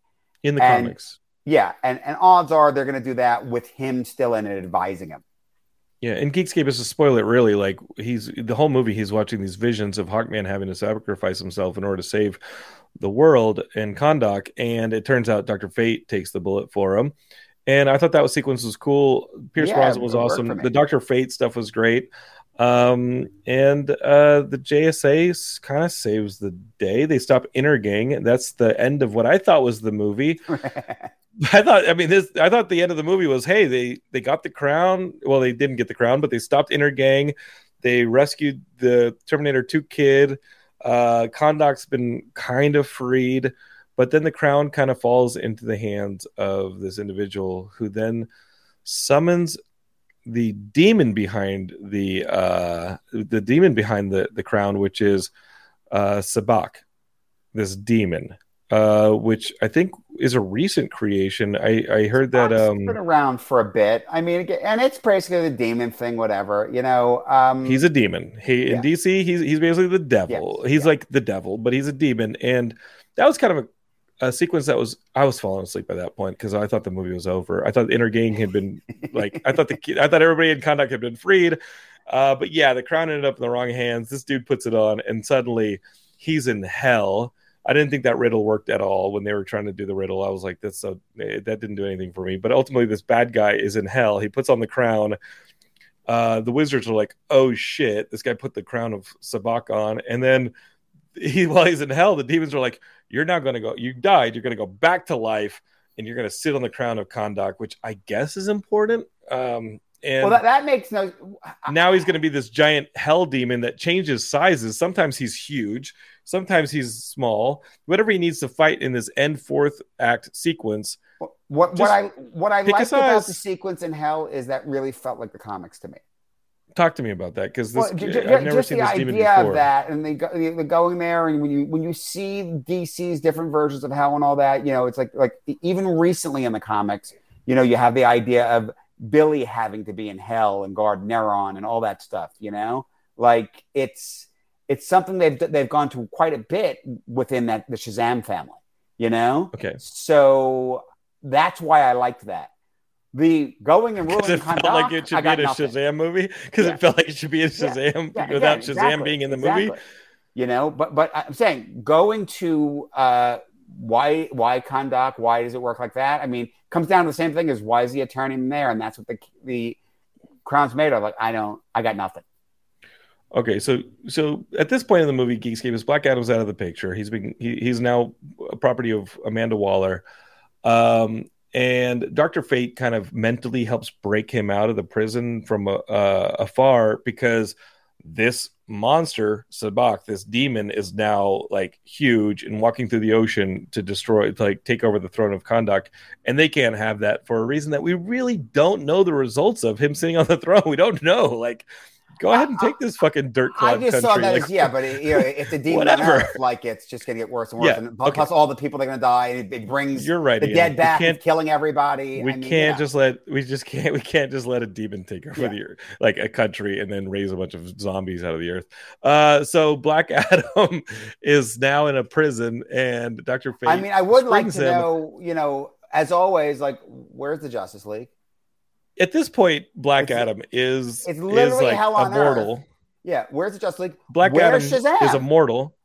in the and- comics Yeah, and and odds are they're going to do that with him still in it advising him. yeah and geekscape is to spoil it really like he's the whole movie he's watching these visions of hawkman having to sacrifice himself in order to save the world and Kahndaq, and it turns out Dr. Fate takes the bullet for him. And I thought that was sequence was cool. Pierce Yeah, Brosnan was awesome. The Dr. Fate stuff was great. Um, and uh, the JSA kind of saves the day. They stop Inner Intergang. That's the end of what I thought was the movie. I thought, I mean, this. I thought the end of the movie was, hey, they they got the crown. Well, they didn't get the crown, but they stopped Intergang. They rescued the Terminator Two kid. Uh, Kahndaq's been kind of freed, but then the crown kind of falls into the hands of this individual who then summons the demon behind the uh the demon behind the the crown which is uh Sabbac this demon uh which i think is a recent creation i i heard that It's um been around for a bit. I mean, and it's basically the demon thing, whatever. You know, um, he's a demon he in Yeah. dc he's he's basically the devil he's yeah. like the devil but he's a demon and that was kind of a, a sequence that was i was falling asleep by that point because i thought the movie was over i thought the Intergang had been like i thought the i thought everybody in Kahndaq had been freed Uh, but yeah, the crown ended up in the wrong hands. This dude puts it on, and suddenly he's in hell. I didn't think that riddle worked at all when they were trying to do the riddle. I was like, that's so eh, that didn't do anything for me. But ultimately, this bad guy is in hell. He puts on the crown. Uh, the wizards are like, oh shit, this guy put the crown of Sabbac on, and then he while he's in hell, the demons are like, you're not going to go. You died. You're going to go back to life, and you're going to sit on the crown of Kahndaq, which I guess is important. Um, and well, that, that makes no. now he's going to be this giant hell demon that changes sizes. Sometimes he's huge, sometimes he's small. Whatever he needs to fight in this end fourth act sequence. What what I what I liked about the sequence in hell is that really felt like the comics to me. Talk to me about that because well, j- I've never seen this demon before. Of that, and they go, they're going there, and when you when you see DC's different versions of hell and all that, you know, it's like like even recently in the comics, you know, you have the idea of Billy having to be in hell and guard Neron and all that stuff, you know? Like it's it's something they've they've gone to quite a bit within that the Shazam family, you know? Okay. So that's why I liked that. The going and ruling it felt like it should be in a nothing. Shazam movie because yeah. it felt like it should be in Shazam yeah. Yeah, without Shazam exactly. being in the movie. You know, but but I'm saying going to uh why why Kahndaq? Why does it work like that? I mean, comes down to the same thing as why is he turning there? And that's what the the crown's made of. Like, I don't, I got nothing. Okay, so so at this point in the movie, Geekscape is Black Adam's out of the picture. He's been he, he's now a property of Amanda Waller, um, and Doctor Fate kind of mentally helps break him out of the prison from uh, afar because this monster Sabbac this demon is now like huge and walking through the ocean to destroy to like take over the throne of Kahndaq and they can't have that for a reason that we really don't know the results of him sitting on the throne. We don't know. Like Go ahead and take this fucking dirt club. I just country. saw that like, as yeah, but it, you know, if the demon Earth, like it's just gonna get worse and worse, yeah, and plus, okay. all the people that are gonna die, and it, brings you're right. The Ian. dead back, and killing everybody. We I mean, can't yeah. just let we just can't we can't just let a demon take over yeah. the earth, like a country, and then raise a bunch of zombies out of the earth. Uh, so Black Adam is now in a prison, and Doctor Fate. I mean, I would like to him. know, you know, as always, like where's the Justice League? At this point, Black it's, Adam is it's literally is like hell on immortal. Earth yeah, where's the Justice League? Black where's Adam Shazam? is immortal,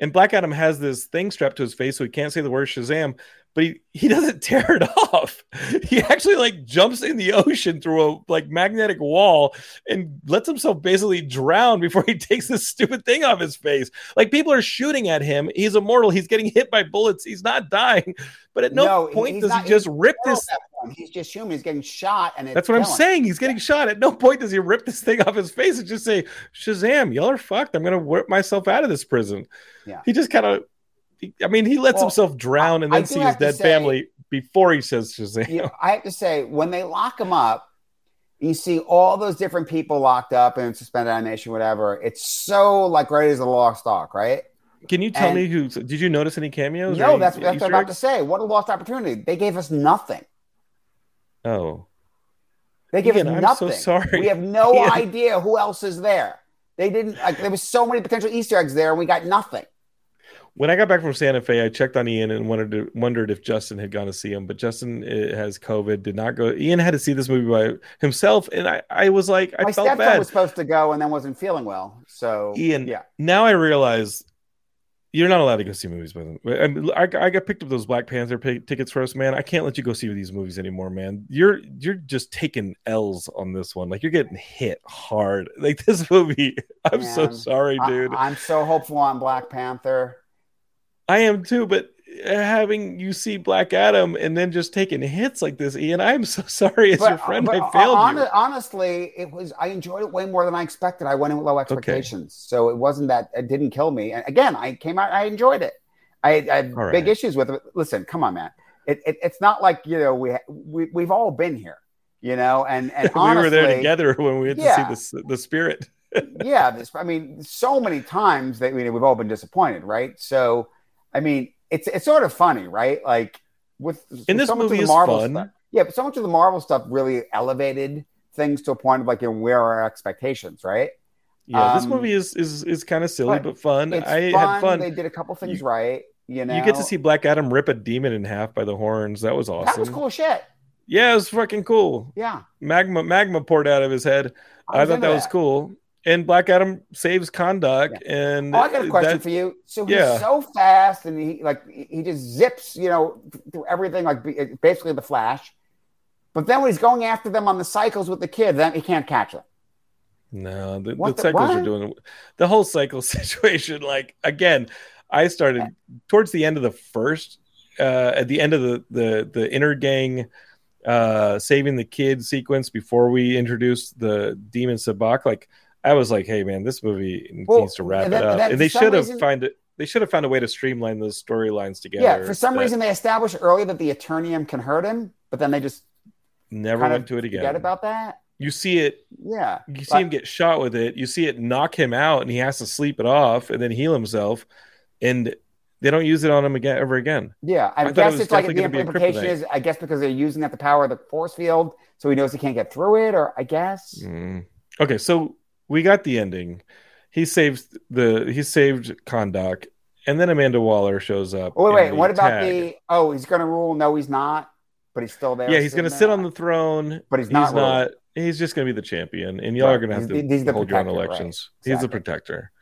and Black Adam has this thing strapped to his face so he can't say the word Shazam. But he, he doesn't tear it off. He actually like jumps in the ocean through a like magnetic wall and lets himself basically drown before he takes this stupid thing off his face. Like people are shooting at him. He's immortal. He's getting hit by bullets. He's not dying. But at no, no point does not, he just rip this He's just human. He's getting shot, and that's what killing. I'm saying. He's getting shot. At no point does he rip this thing off his face and just say, "Shazam! Y'all are fucked. I'm gonna whip myself out of this prison." Yeah. He just kind of. I mean, he lets well, himself drown and then see his dead say, family before he says Shazam. You know, I have to say, when they lock him up, you see all those different people locked up and suspended animation, whatever. It's so like right as a lost ark, right? Can you tell and, me who? Did you notice any cameos? No, that's, that's what I'm about to say. What a lost opportunity! They gave us nothing. Oh. They give Ian, us nothing. I'm so sorry. We have no Ian. idea who else is there. They didn't like there was so many potential Easter eggs there and we got nothing. When I got back from Santa Fe, I checked on Ian and wondered to, wondered if Justin had gone to see him, but Justin eh, has COVID, did not go. Ian had to see this movie by himself, and I, I was like, I My felt bad. was supposed to go and then wasn't feeling well, so Ian. Yeah. Now I realize you're not allowed to go see movies with them. I, mean, I, I got picked up those Black Panther tickets for us, man. I can't let you go see these movies anymore, man. You're you're just taking L's on this one. Like you're getting hit hard. Like this movie. I'm man, so sorry, dude. I, I'm so hopeful on Black Panther. I am too, but uh, having you see Black Adam and then just taking hits like this, Ian. I'm so sorry as but, your friend. I failed on, you. Honestly, it was. I enjoyed it way more than I expected. I went in with low expectations, okay. so it wasn't that it didn't kill me. And again, I came out. I enjoyed it. I, I had big issues with it. Listen, come on, man. It, it, it's not like you know we we we've all been here, you know. And and we honestly, were there together when we had yeah, to see the the spirit. yeah, this, I mean, so many times that we've all been disappointed, right? So, I mean, it's it's sort of funny, right? Like with in this so movie is Marvel fun. Stuff, yeah, but so much of the Marvel stuff really elevated things to a point of like you know, where are our expectations, right? Yeah, um, this movie is is is kind of silly but, but fun. I fun. had fun. They did a couple things you, right. You know, you get to see Black Adam rip a demon in half by the horns. That was awesome. That was cool shit. Yeah, it was fucking cool. Yeah, magma magma poured out of his head. I, I thought that, that, was cool. And Black Adam saves Kahndaq, yeah. and oh, I got a question that, for you. So he's yeah. so fast, and he like he just zips, you know, through everything like basically the Flash. But then when he's going after them on the cycles with the kid, then he can't catch them. No, the, the, the cycles what? are doing the whole cycle situation. Like again, I started towards the end of the first, uh, at the end of the the the Intergang uh saving the kid sequence before we introduced the demon Sabbac like i was like hey man this movie well, needs to wrap it up and they should have reason... find it they should have found a way to streamline those storylines together yeah for some reason they established early that the eternium can hurt him but then they just never went to it again forget about that you see it yeah you see but... him get shot with it you see it knock him out and he has to sleep it off and then heal himself and they don't use it on him again ever again. Yeah, I, I guess it it's like the implication is I guess because they're using at the power of the force field, so he knows he can't get through it, or I guess. Mm. Okay, so we got the ending. He saves the he saved Kahndaq, and then Amanda Waller shows up. Oh, wait, wait. What about tag. the? Oh, he's going to rule. No, he's not. But he's still there. Yeah, he's going to sit on the throne. But he's not. He's not. He's just going to be the champion, and y'all right. are going to have he's, to he's hold your own elections. Right. Exactly. He's the protector.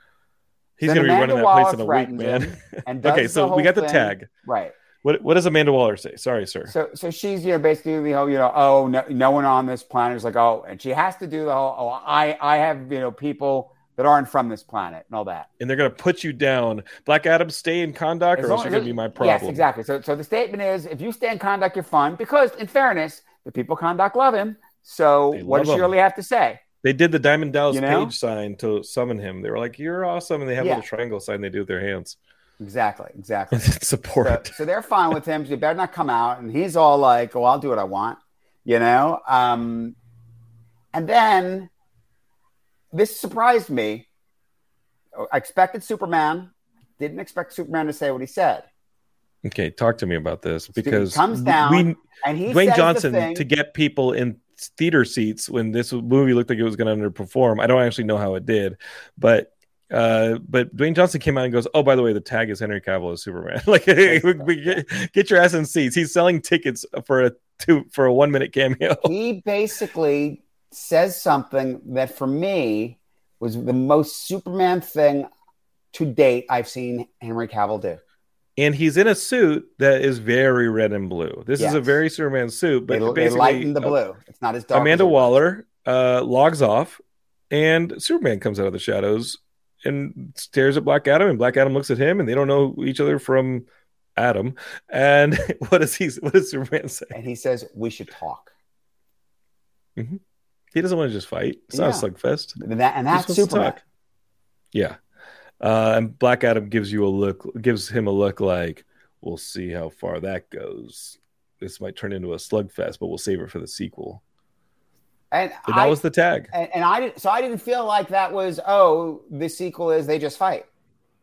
He's going to be running that place in a week, man. okay, so we got the thing. tag. Right. What What does Amanda Waller say? Sorry, sir. So so she's you know basically the whole you know oh no, no one on this planet is like oh and she has to do the whole oh I I have you know people that aren't from this planet and all that. And they're going to put you down. Black Adam, stay in Kahndaq, or else you're going to be my problem. Yes, exactly. So, so the statement is, if you stay in Kahndaq, you're fine. Because, in fairness, the people Kahndaq love him. So, they what does she really have to say? They did the Diamond Dallas you know? Page sign to summon him. They were like, "You're awesome," and they have yeah. a little triangle sign they do with their hands. Exactly, exactly. Support. So, so, they're fine with him. So you better not come out. And he's all like, "Oh, I'll do what I want," you know. Um, and then this surprised me. I expected Superman. Didn't expect Superman to say what he said. Okay, talk to me about this because he comes down we, and he Dwayne Johnson to get people in theater seats when this movie looked like it was going to underperform. I don't actually know how it did, but uh, but Dwayne Johnson came out and goes, "Oh, by the way, the tag is Henry Cavill as Superman. like, we get, get your ass in seats. He's selling tickets for a two for a one minute cameo. He basically says something that for me was the most Superman thing to date I've seen Henry Cavill do and he's in a suit that is very red and blue. This yes. is a very Superman suit, but they, basically, they lighten the uh, blue. It's not as dark. Amanda as Waller uh, logs off, and Superman comes out of the shadows and stares at Black Adam, and Black Adam looks at him, and they don't know each other from Adam. And what does he? What does Superman say? And he says, "We should talk." Mm-hmm. He doesn't want to just fight. It's yeah. not a slugfest. And, that, and that's Superman. Yeah. Uh, and Black Adam gives you a look, gives him a look like, we'll see how far that goes. This might turn into a slugfest, but we'll save it for the sequel. And, and that I, was the tag. And, and, I didn't, so I didn't feel like that was, oh, the sequel is they just fight.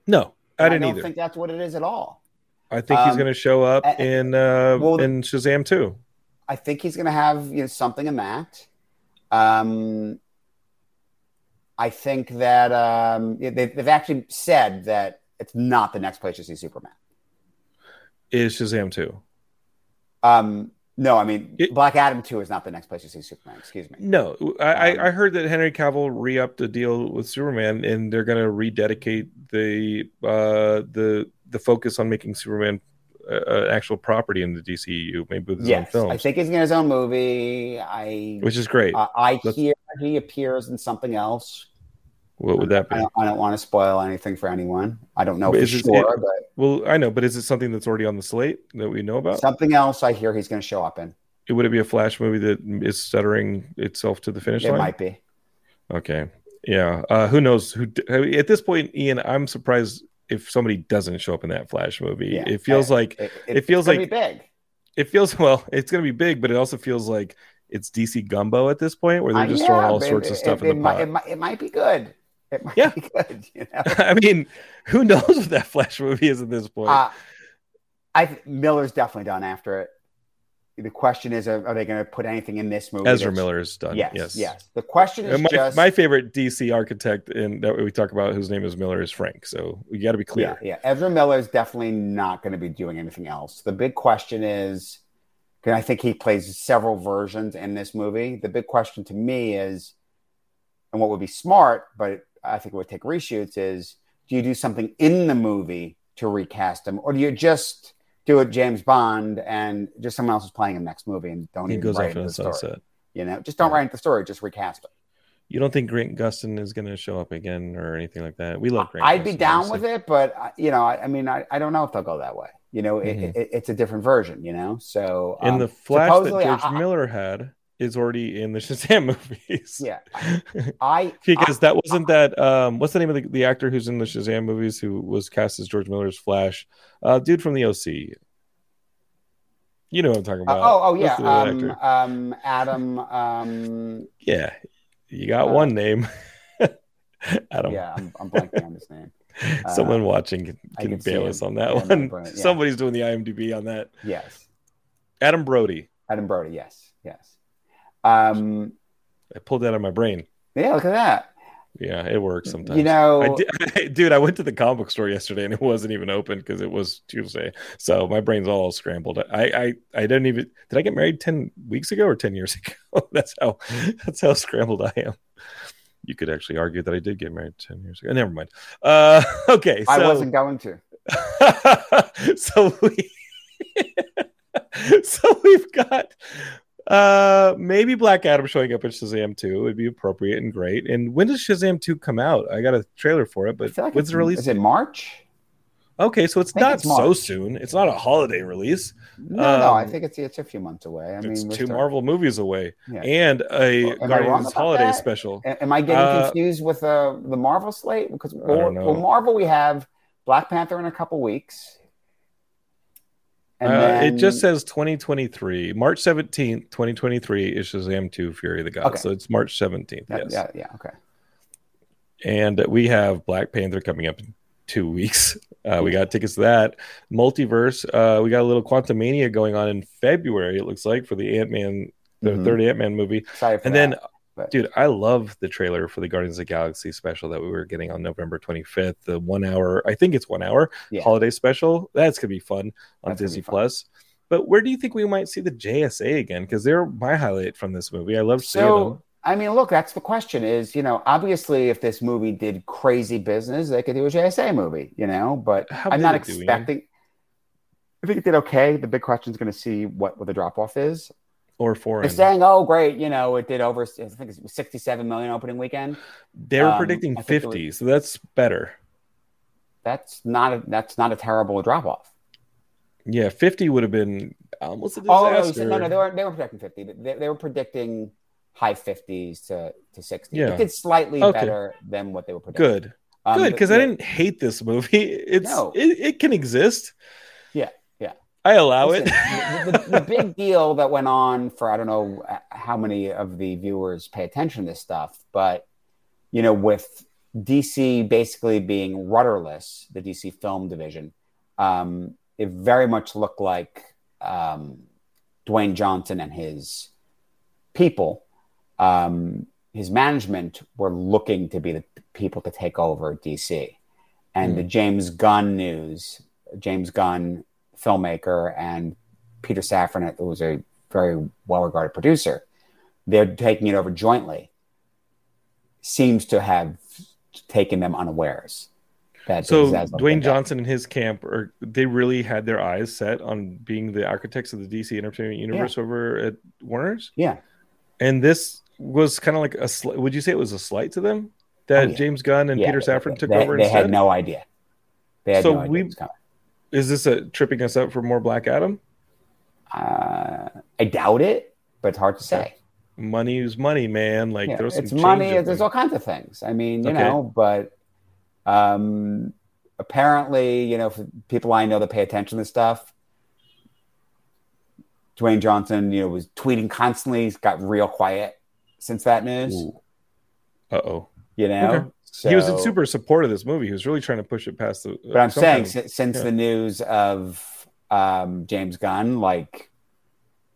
No, I didn't I don't either. think that's what it is at all. I think um, he's going to show up and, in uh, well, in Shazam too. I think he's going to have you know something in that. Um, I think that um, they've actually said that it's not the next place to see Superman. Is Shazam 2? Um, no, I mean it, Black Adam 2 is not the next place to see Superman. Excuse me. No, I, um, I heard that Henry Cavill re-upped a deal with Superman, and they're going to rededicate the uh, the the focus on making Superman an actual property in the DCU, maybe with his yes, own films. I think he's getting his own movie. I which is great. Uh, I hear he appears in something else. What would that be? I don't, I don't, want to spoil anything for anyone. I don't know but for sure, it, but well, I know. But is it something that's already on the slate that we know about? Something else I hear he's going to show up in. It, would it be a Flash movie that is stuttering itself to the finish it line? It might be. Okay. Yeah. Uh, who knows? Who at this point, Ian? I'm surprised if somebody doesn't show up in that Flash movie. Yeah. It feels I, like it, it, it feels like big. It feels well. It's going to be big, but it also feels like it's DC gumbo at this point, where they're just uh, yeah, throwing all sorts of stuff in the might, pot. It might, it might be good. It might yeah. be good. You know? I mean, who knows what that Flash movie is at this point? Uh, I Miller's definitely done after it. The question is, are, are they going to put anything in this movie? Ezra Miller is done. Yes, yes, yes. The question is my, just my favorite DC architect, and that we talk about, whose name is Miller, is Frank. So we got to be clear. Yeah, yeah. Ezra Miller is definitely not going to be doing anything else. The big question is, because I think he plays several versions in this movie. The big question to me is, and what would be smart, but I think it would take reshoots, is do you do something in the movie to recast him, or do you just do it James Bond and just someone else is playing him next movie and don't He even goes write off into the story? You know, just don't Yeah. write the story, just recast it. You don't think Grant Gustin is going to show up again or anything like that? We love Grant. I'd be down obviously. with it, but uh, you know, I, I mean, I, I don't know if they'll go that way. You know, it, Mhm. it, it's a different version. You know, so in um, the Flash that George I- Miller had is already in the Shazam movies. yeah, I because that wasn't that. Um, what's the name of the, the actor who's in the Shazam movies who was cast as George Miller's Flash? Uh, dude from the OC. You know what I'm talking Uh, about. oh, oh yeah, the name of the um, um, Adam. Um, yeah. You got uh, one name. Adam. yeah, I'm, I'm blanking on his name. Someone Uh, watching can, I can bail us on that one. yeah. Somebody's doing the IMDb on that. Yes, Adam Brody. Adam Brody. Yes, yes. Um, I pulled that out of my brain. yeah, look at that. Yeah, it works sometimes. You know, I did, dude, I went to the comic book store yesterday and it wasn't even open because it was Tuesday. So my brain's all scrambled. I, I, I didn't even. Did I get married ten weeks ago or ten years ago? that's how. That's how scrambled I am. You could actually argue that I did get married ten years ago. Never mind. Uh, okay, so I wasn't going to. so we. so we've got uh maybe Black Adam showing up in Shazam 2 would be appropriate and great. And when does Shazam 2 come out? I got a trailer for it, but like when's the release? Is it March? Okay, so it's not it's so soon. It's not a holiday release. No, no. I Um, think it's it's a few months away. I mean, it's two Marvel movies away Yeah. and a Well, am I wrong Guardians holiday that? special. A- Am I getting Uh, confused with uh, the Marvel slate? Because well, Marvel we have Black Panther in a couple weeks. Uh, then- It just says 2023, March 17th, 2023 is Shazam 2 Fury of the Gods. Okay. So it's March 17th. yeah, yes. yeah, yeah, okay. and we have Black Panther coming up in two weeks. Uh, we got tickets to that multiverse. Uh, we got a little Quantumania going on in February. It looks like for the Ant Man, the Mhm. third Ant Man movie. And that, then, but- dude, I love the trailer for the Guardians of the Galaxy special that we were getting on November 25th. The one hour, I think it's one hour Yeah. holiday special. That's gonna be fun on That's Disney fun. Plus. But where do you think we might see the JSA again? Because they're my highlight from this movie. I love seeing them. so I mean, look, that's the question. Is you know, obviously, if this movie did crazy business, they could do a JSA movie, you know. But How I'm not it do, Ian? expecting. I think it did okay. The big question is going to see what, what the drop off is. Or foreign. They're saying, "Oh, great, you know, it did over. I think it was 67 million opening weekend." They were um, predicting it 50, so that's better. That's not a that's not a terrible drop off. Yeah, 50 would have been almost a Oh no, no, no, they were they were predicting 50. They, they were predicting high 50s to to 60. Yeah. It did slightly Okay. better than what they were predicting. Good. Um, Good, because I didn't hate this movie. It's No. it, it can exist. Yeah, yeah. I allow Listen, it. the, the, the big deal that went on for I don't know how many of the viewers pay attention to this stuff, but you know, with DC basically being rudderless, the DC film division, um, it very much looked like um, Dwayne Johnson and his people, um, his management, were looking to be the people to take over DC. And the James Gunn news, James Gunn, filmmaker, and Peter Safran, who was a very well regarded producer, they're taking it over jointly, seems to have taken them unawares. That So Dwayne. Johnson and his camp are they really had their eyes set on being the architects of the DC Entertainment Universe over at Warner's? Yeah. And this was kind of like a sli- would you say it was a slight to them that Oh, yeah. James Gunn and Yeah, Peter Safran took they, over They instead? had no idea. They had So no idea we- it was coming. Is this a tripping us up for more Black Adam? Uh, I doubt it, but it's hard to say. Money is money, man. Like Yeah, some it's money. There's them. all kinds of things. I mean, you Okay. know, but um, apparently, you know, for people I know that pay attention to stuff, Dwayne Johnson, you know, was tweeting constantly. He's got real quiet since that news. Uh oh. You know, Okay. He was in super support of this movie. He was really trying to push it past the. But I'm saying sometimes- si- since yeah. the news of um, James Gunn, like,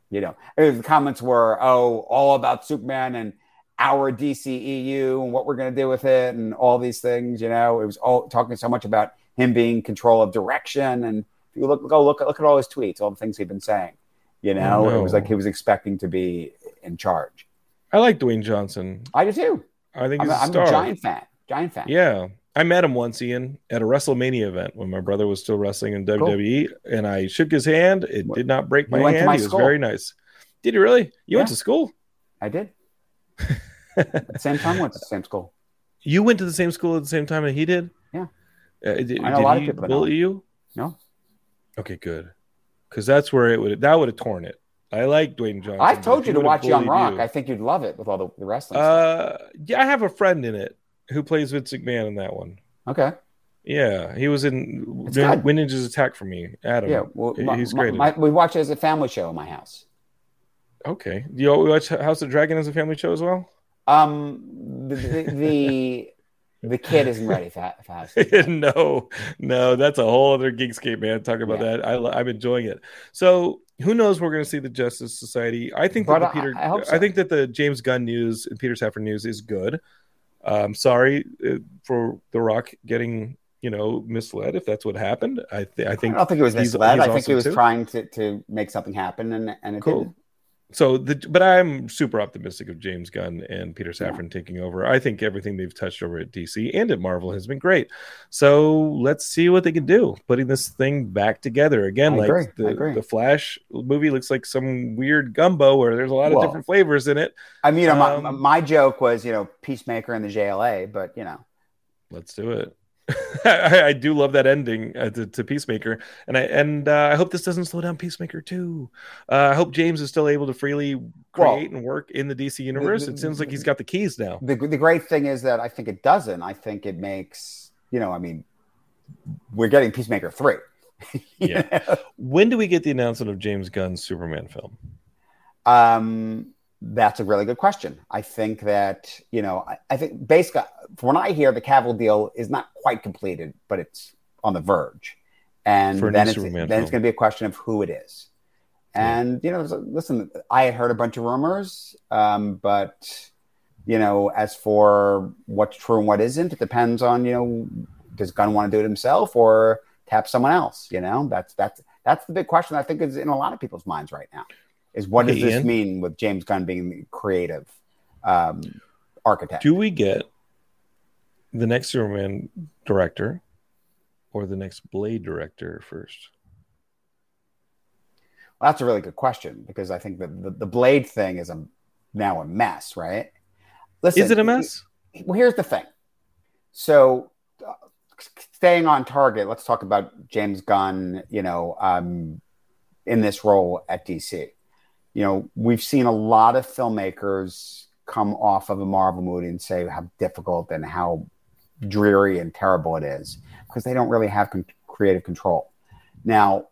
you know, the comments were, oh, all about Superman and our DCEU and what we're going to do with it and all these things. You know, it was all talking so much about him being control of direction. And if you look, go look, look at all his tweets, all the things he'd been saying. You know, Oh, no. it was like he was expecting to be in charge. I like Dwayne Johnson. I do too. I think I'm, a I'm a giant fan. Giant fan. Yeah. I met him once, Ian, at a WrestleMania event when my brother was still wrestling in WWE, and I shook his hand. It What- did not break my hand. my he was school. very nice. Did you really? You went to school? I did. Same time, went to the same school. You went to the same school at the same time that he did? Yeah. Uh, did I know a did lot of he people bully you? No, Okay, good. Because that's where it would that would have torn it. I like Dwayne Johnson. I've told you to watch Young Rock. you- I think you'd love it with all the, the wrestling. stuff. Uh, yeah, I have a friend in it who plays Vince McMahon in that one. Okay. Yeah, he was in It's good. Ninjas Attack for me. Adam. Yeah. Well, he's my- great. my- we watch it as a family show in my house. okay. Do you watch House of Dragon as a family show as well? Um, the the, the, the kid isn't ready for, for House. no, no, that's a whole other Geekscape, man. Talk about Yeah. that. I, I'm enjoying it. So who knows? We're going to see the Justice Society. I think that the I- Peter. I so. think that the James Gunn news and Peter Safran news is good. Um, sorry uh, for The Rock getting you know misled if that's what happened. I th- I I think don't think it was he's- misled. he's I think he was too. trying to, to make something happen, and and it Cool. didn't. So. The but I'm super optimistic of James Gunn and Peter Safran taking over. I think everything they've touched over at DC and at Marvel has been great. So let's see what they can do, putting this thing back together again. I like agree. The the Flash movie looks like some weird gumbo where there's a lot of different flavors in it. I mean, know, my, Um, my joke was, you know, Peacemaker and the JLA, but you know, Let's do it. I, I do love that ending uh, to, to Peacemaker, and I and uh, I hope this doesn't slow down Peacemaker too. Uh, I hope James is still able to freely create and work in the DC universe. the- it seems like he's got the keys now. the the great thing is that I think it doesn't. I think it makes, you know, I mean, we're getting Peacemaker three. Yeah. know? When do we get the announcement of James Gunn's Superman film? Um, that's a really good question. I think that you know, I, I think basically, from what I hear, the Cavill deal is not quite completed, but it's on the verge, and For a new then it's then it's going to be a question of who it is. And you know, listen, I had heard a bunch of rumors, um, but you know, as for what's true and what isn't, it depends on you know, does Gunn want to do it himself or tap someone else? You know, that's that's that's the big question I think is in a lot of people's minds right now. Is what does Hey, this Ian. mean with James Gunn being the creative um, architect? Do we get the next Superman director or the next Blade director first? Well, that's a really good question because I think that the, the Blade thing is a now a mess, right? Listen, Is it a mess? Well, here's the thing. So, uh, staying on target, let's talk about James Gunn. You know, um, in this role at DC, you know, we've seen a lot of filmmakers come off of a Marvel movie and say how difficult and how dreary and terrible it is because they don't really have con- creative control. Now,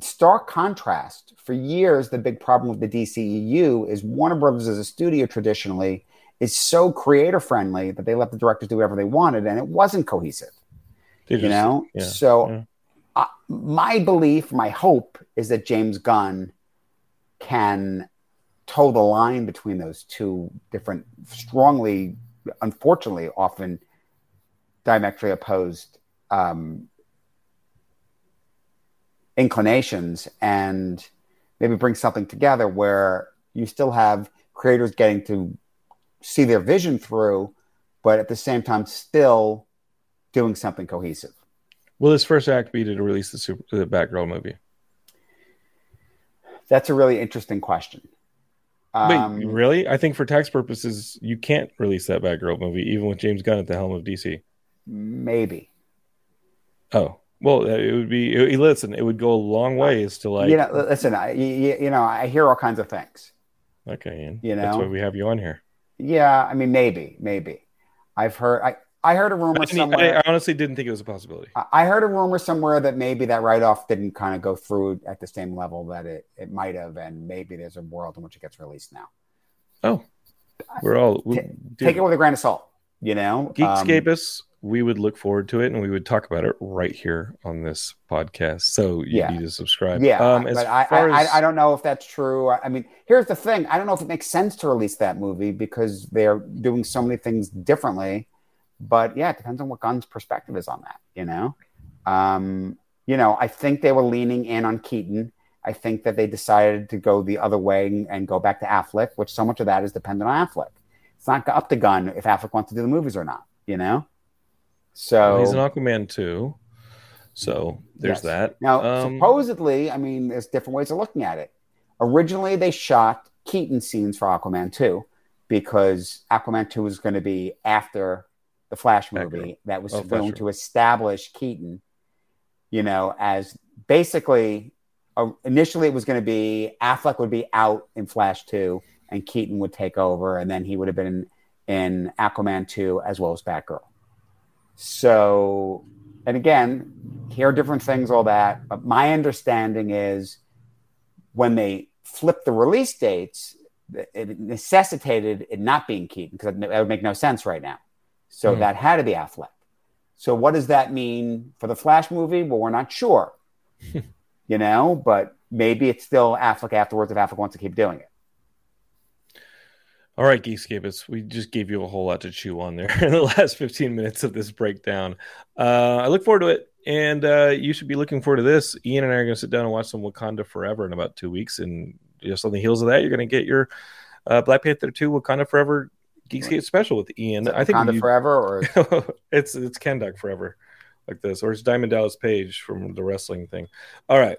stark contrast for years the big problem with the DCEU is Warner Brothers as a studio traditionally is so creator friendly that they let the directors do whatever they wanted and it wasn't cohesive They you just- know yeah, so yeah. uh, my belief my hope is that James Gunn can toe the line between those two different strongly unfortunately often diametrically opposed um, inclinations and maybe bring something together where you still have creators getting to see their vision through, but at the same time still doing something cohesive. Will his first act be to release the super the Batgirl movie? That's a really interesting question. Um, Wait, really? I think for tax purposes, you can't release that Batgirl movie, even with James Gunn at the helm of DC. Maybe. Oh, well, uh, it would be. It, listen, it would go a long ways to like. you know, listen, I, you, you know, I hear all kinds of things. okay, Ian. you that's why we have you on here. Yeah, I mean, maybe, maybe. I've heard, I, I heard a rumor I, somewhere. I honestly didn't think it was a possibility. I- heard a rumor somewhere that maybe that write off didn't kind of go through at the same level that it, it might have, and maybe there's a world in which it gets released now. Oh, we're all we, dude, Take it with a grain of salt, you know? Um, Geekscapists. we would look forward to it, and we would talk about it right here on this podcast. So you Yeah. need to subscribe. yeah, Um, as but I, far I, as I, don't know if that's true. I mean, here's the thing: I don't know if it makes sense to release that movie because they're doing so many things differently. But yeah, it depends on what Gunn's perspective is on that. You know, um, you know, I think they were leaning in on Keaton I think that they decided to go the other way and, go back to Affleck, which so much of that is dependent on Affleck. It's not up to Gunn if Affleck wants to do the movies or not, you know? So well, he's an Aquaman too. So there's yes. that. Now, um, supposedly, I mean, there's different ways of looking at it. Originally, they shot Keaton scenes for Aquaman 2 because Aquaman 2 was going to be after the Flash movie that was oh, filmed to establish Keaton, you know, as basically uh, initially it was going to be Affleck would be out in Flash 2 and Keaton would take over, and then he would have been in, in Aquaman 2 as well as Batgirl. So, and again, hear different things, all that. But my understanding is when they flipped the release dates, it necessitated it not being Keaton because that would make no sense right now. So mm. that had to be Affleck. So what does that mean for the Flash movie? Well, we're not sure, you know, but maybe it's still Affleck afterwards if Affleck wants to keep doing it. All right, Geekscapists, we just gave you a whole lot to chew on there in the last 15 minutes of this breakdown. Uh, I look forward to it, and uh, you should be looking forward to this. Ian and I are going to sit down and watch some Wakanda Forever in about two weeks, and just on the heels of that, you're going to get your uh, Black Panther 2 Wakanda Forever Geekscape special with Ian. I think Wakanda you, Forever, or it's it's Kahndaq Forever, like this, or it's Diamond Dallas Page from the wrestling thing. All right,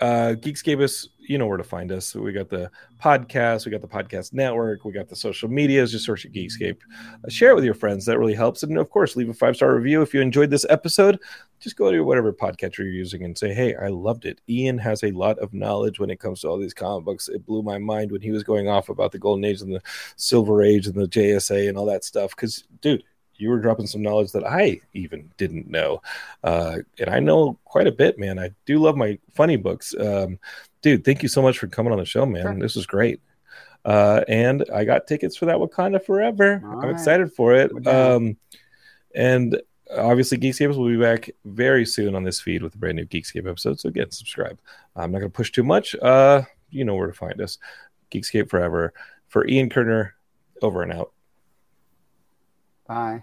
uh, Geekscapists, you know where to find us. We got the podcast, we got the podcast network, we got the social medias. Just search at Geekscape. Uh, share it with your friends. That really helps. And of course, leave a five star review if you enjoyed this episode. Just go to whatever podcatcher you're using and say, "Hey, I loved it." Ian has a lot of knowledge when it comes to all these comic books. It blew my mind when he was going off about the Golden Age and the Silver Age and the JSA and all that stuff. Because, dude, you were dropping some knowledge that I even didn't know. Uh, and I know quite a bit, man. I do love my funny books. Um, dude, thank you so much for coming on the show, man. Sure. This was great. Uh, and I got tickets for that Wakanda Forever. All I'm right. excited for it. Um, and obviously, Geekscape will be back very soon on this feed with a brand new Geekscape episode. So again, subscribe. I'm not going to push too much. Uh, you know where to find us. Geekscape Forever. For Ian Kerner, over and out. Bye.